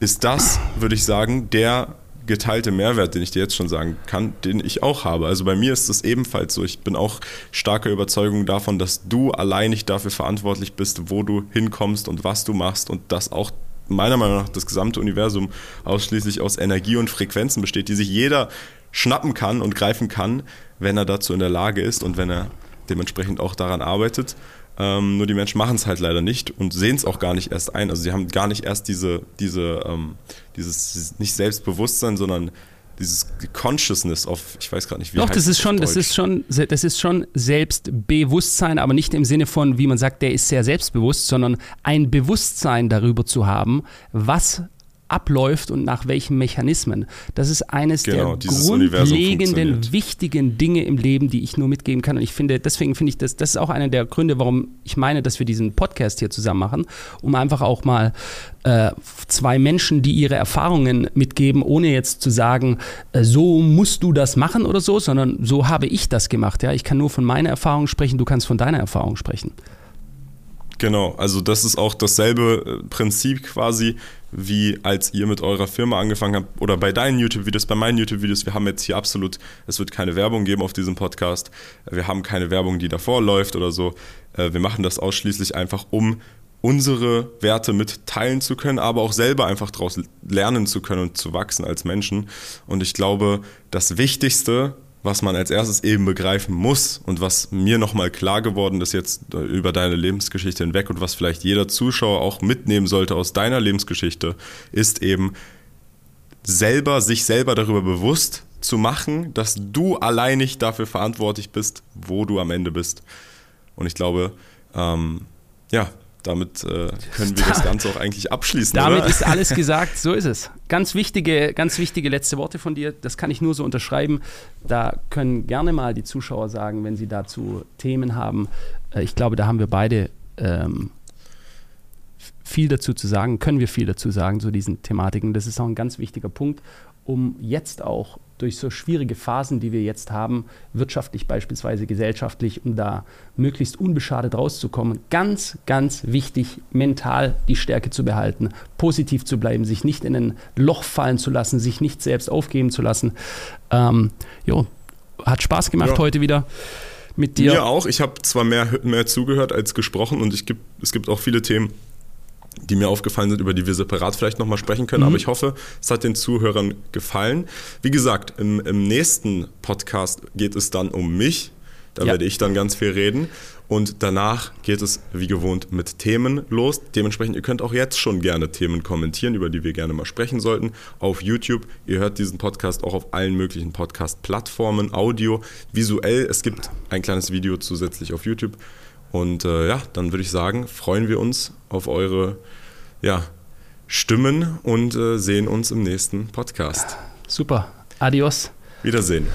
ist das, würde ich sagen, der geteilte Mehrwert, den ich dir jetzt schon sagen kann, den ich auch habe. Also bei mir ist es ebenfalls so. Ich bin auch starker Überzeugung davon, dass du allein nicht dafür verantwortlich bist, wo du hinkommst und was du machst und das auch meiner Meinung nach das gesamte Universum ausschließlich aus Energie und Frequenzen besteht, die sich jeder schnappen kann und greifen kann, wenn er dazu in der Lage ist und wenn er dementsprechend auch daran arbeitet. Ähm, nur die Menschen machen es halt leider nicht und sehen es auch gar nicht erst ein. Also sie haben gar nicht erst diese, diese, ähm, dieses nicht Selbstbewusstsein, sondern dieses Consciousness of, ich weiß gerade nicht, wie Doch, das ist schon, das ist schon, das ist schon Selbstbewusstsein, aber nicht im Sinne von, wie man sagt, der ist sehr selbstbewusst, sondern ein Bewusstsein darüber zu haben, was abläuft und nach welchen Mechanismen. Das ist eines Genau, der grundlegenden, wichtigen Dinge im Leben, die ich nur mitgeben kann. Und ich finde, deswegen finde ich das, das ist auch einer der Gründe, warum ich meine, dass wir diesen Podcast hier zusammen machen, um einfach auch mal äh, zwei Menschen, die ihre Erfahrungen mitgeben, ohne jetzt zu sagen, äh, so musst du das machen oder so, sondern so habe ich das gemacht. Ja, ich kann nur von meiner Erfahrung sprechen, du kannst von deiner Erfahrung sprechen. Genau, also das ist auch dasselbe äh, Prinzip quasi, wie als ihr mit eurer Firma angefangen habt oder bei deinen YouTube-Videos, bei meinen YouTube-Videos. Wir haben jetzt hier absolut, es wird keine Werbung geben auf diesem Podcast. Wir haben keine Werbung, die davor läuft oder so. Äh, Wir machen das ausschließlich einfach, um unsere Werte mit teilen zu können, aber auch selber einfach daraus lernen zu können und zu wachsen als Menschen. Und ich glaube, das Wichtigste, was man als erstes eben begreifen muss und was mir nochmal klar geworden ist jetzt äh, über deine Lebensgeschichte hinweg und was vielleicht jeder Zuschauer auch mitnehmen sollte aus deiner Lebensgeschichte, ist eben selber, sich selber darüber bewusst zu machen, dass du alleinig dafür verantwortlich bist, wo du am Ende bist. Und ich glaube, ähm, ja, damit äh, können wir das Ganze auch eigentlich abschließen. Damit oder? ist alles gesagt, so ist es. Ganz wichtige, ganz wichtige letzte Worte von dir, das kann ich nur so unterschreiben. Da können gerne mal die Zuschauer sagen, wenn sie dazu Themen haben. Äh, Ich glaube, da haben wir beide ähm, viel dazu zu sagen, können wir viel dazu sagen zu diesen Thematiken. Das ist auch ein ganz wichtiger Punkt, um jetzt auch durch so schwierige Phasen, die wir jetzt haben, wirtschaftlich beispielsweise, gesellschaftlich, um da möglichst unbeschadet rauszukommen, ganz, ganz wichtig, mental die Stärke zu behalten, positiv zu bleiben, sich nicht in ein Loch fallen zu lassen, sich nicht selbst aufgeben zu lassen. Ähm, jo, hat Spaß gemacht Ja. heute wieder mit dir. Mir auch. Ich habe zwar mehr, mehr zugehört als gesprochen und ich gibt, es gibt auch viele Themen, die mir aufgefallen sind, über die wir separat vielleicht nochmal sprechen können. Mhm. Aber ich hoffe, es hat den Zuhörern gefallen. Wie gesagt, im, im nächsten Podcast geht es dann um mich. Da Ja. werde ich dann ganz viel reden. Und danach geht es wie gewohnt mit Themen los. Dementsprechend, ihr könnt auch jetzt schon gerne Themen kommentieren, über die wir gerne mal sprechen sollten. Auf YouTube. Ihr hört diesen Podcast auch auf allen möglichen Podcast-Plattformen, Audio, visuell. Es gibt ein kleines Video zusätzlich auf YouTube. Und äh, ja, dann würde ich sagen, freuen wir uns auf eure ja, Stimmen und äh, sehen uns im nächsten Podcast. Super. Adios. Wiedersehen.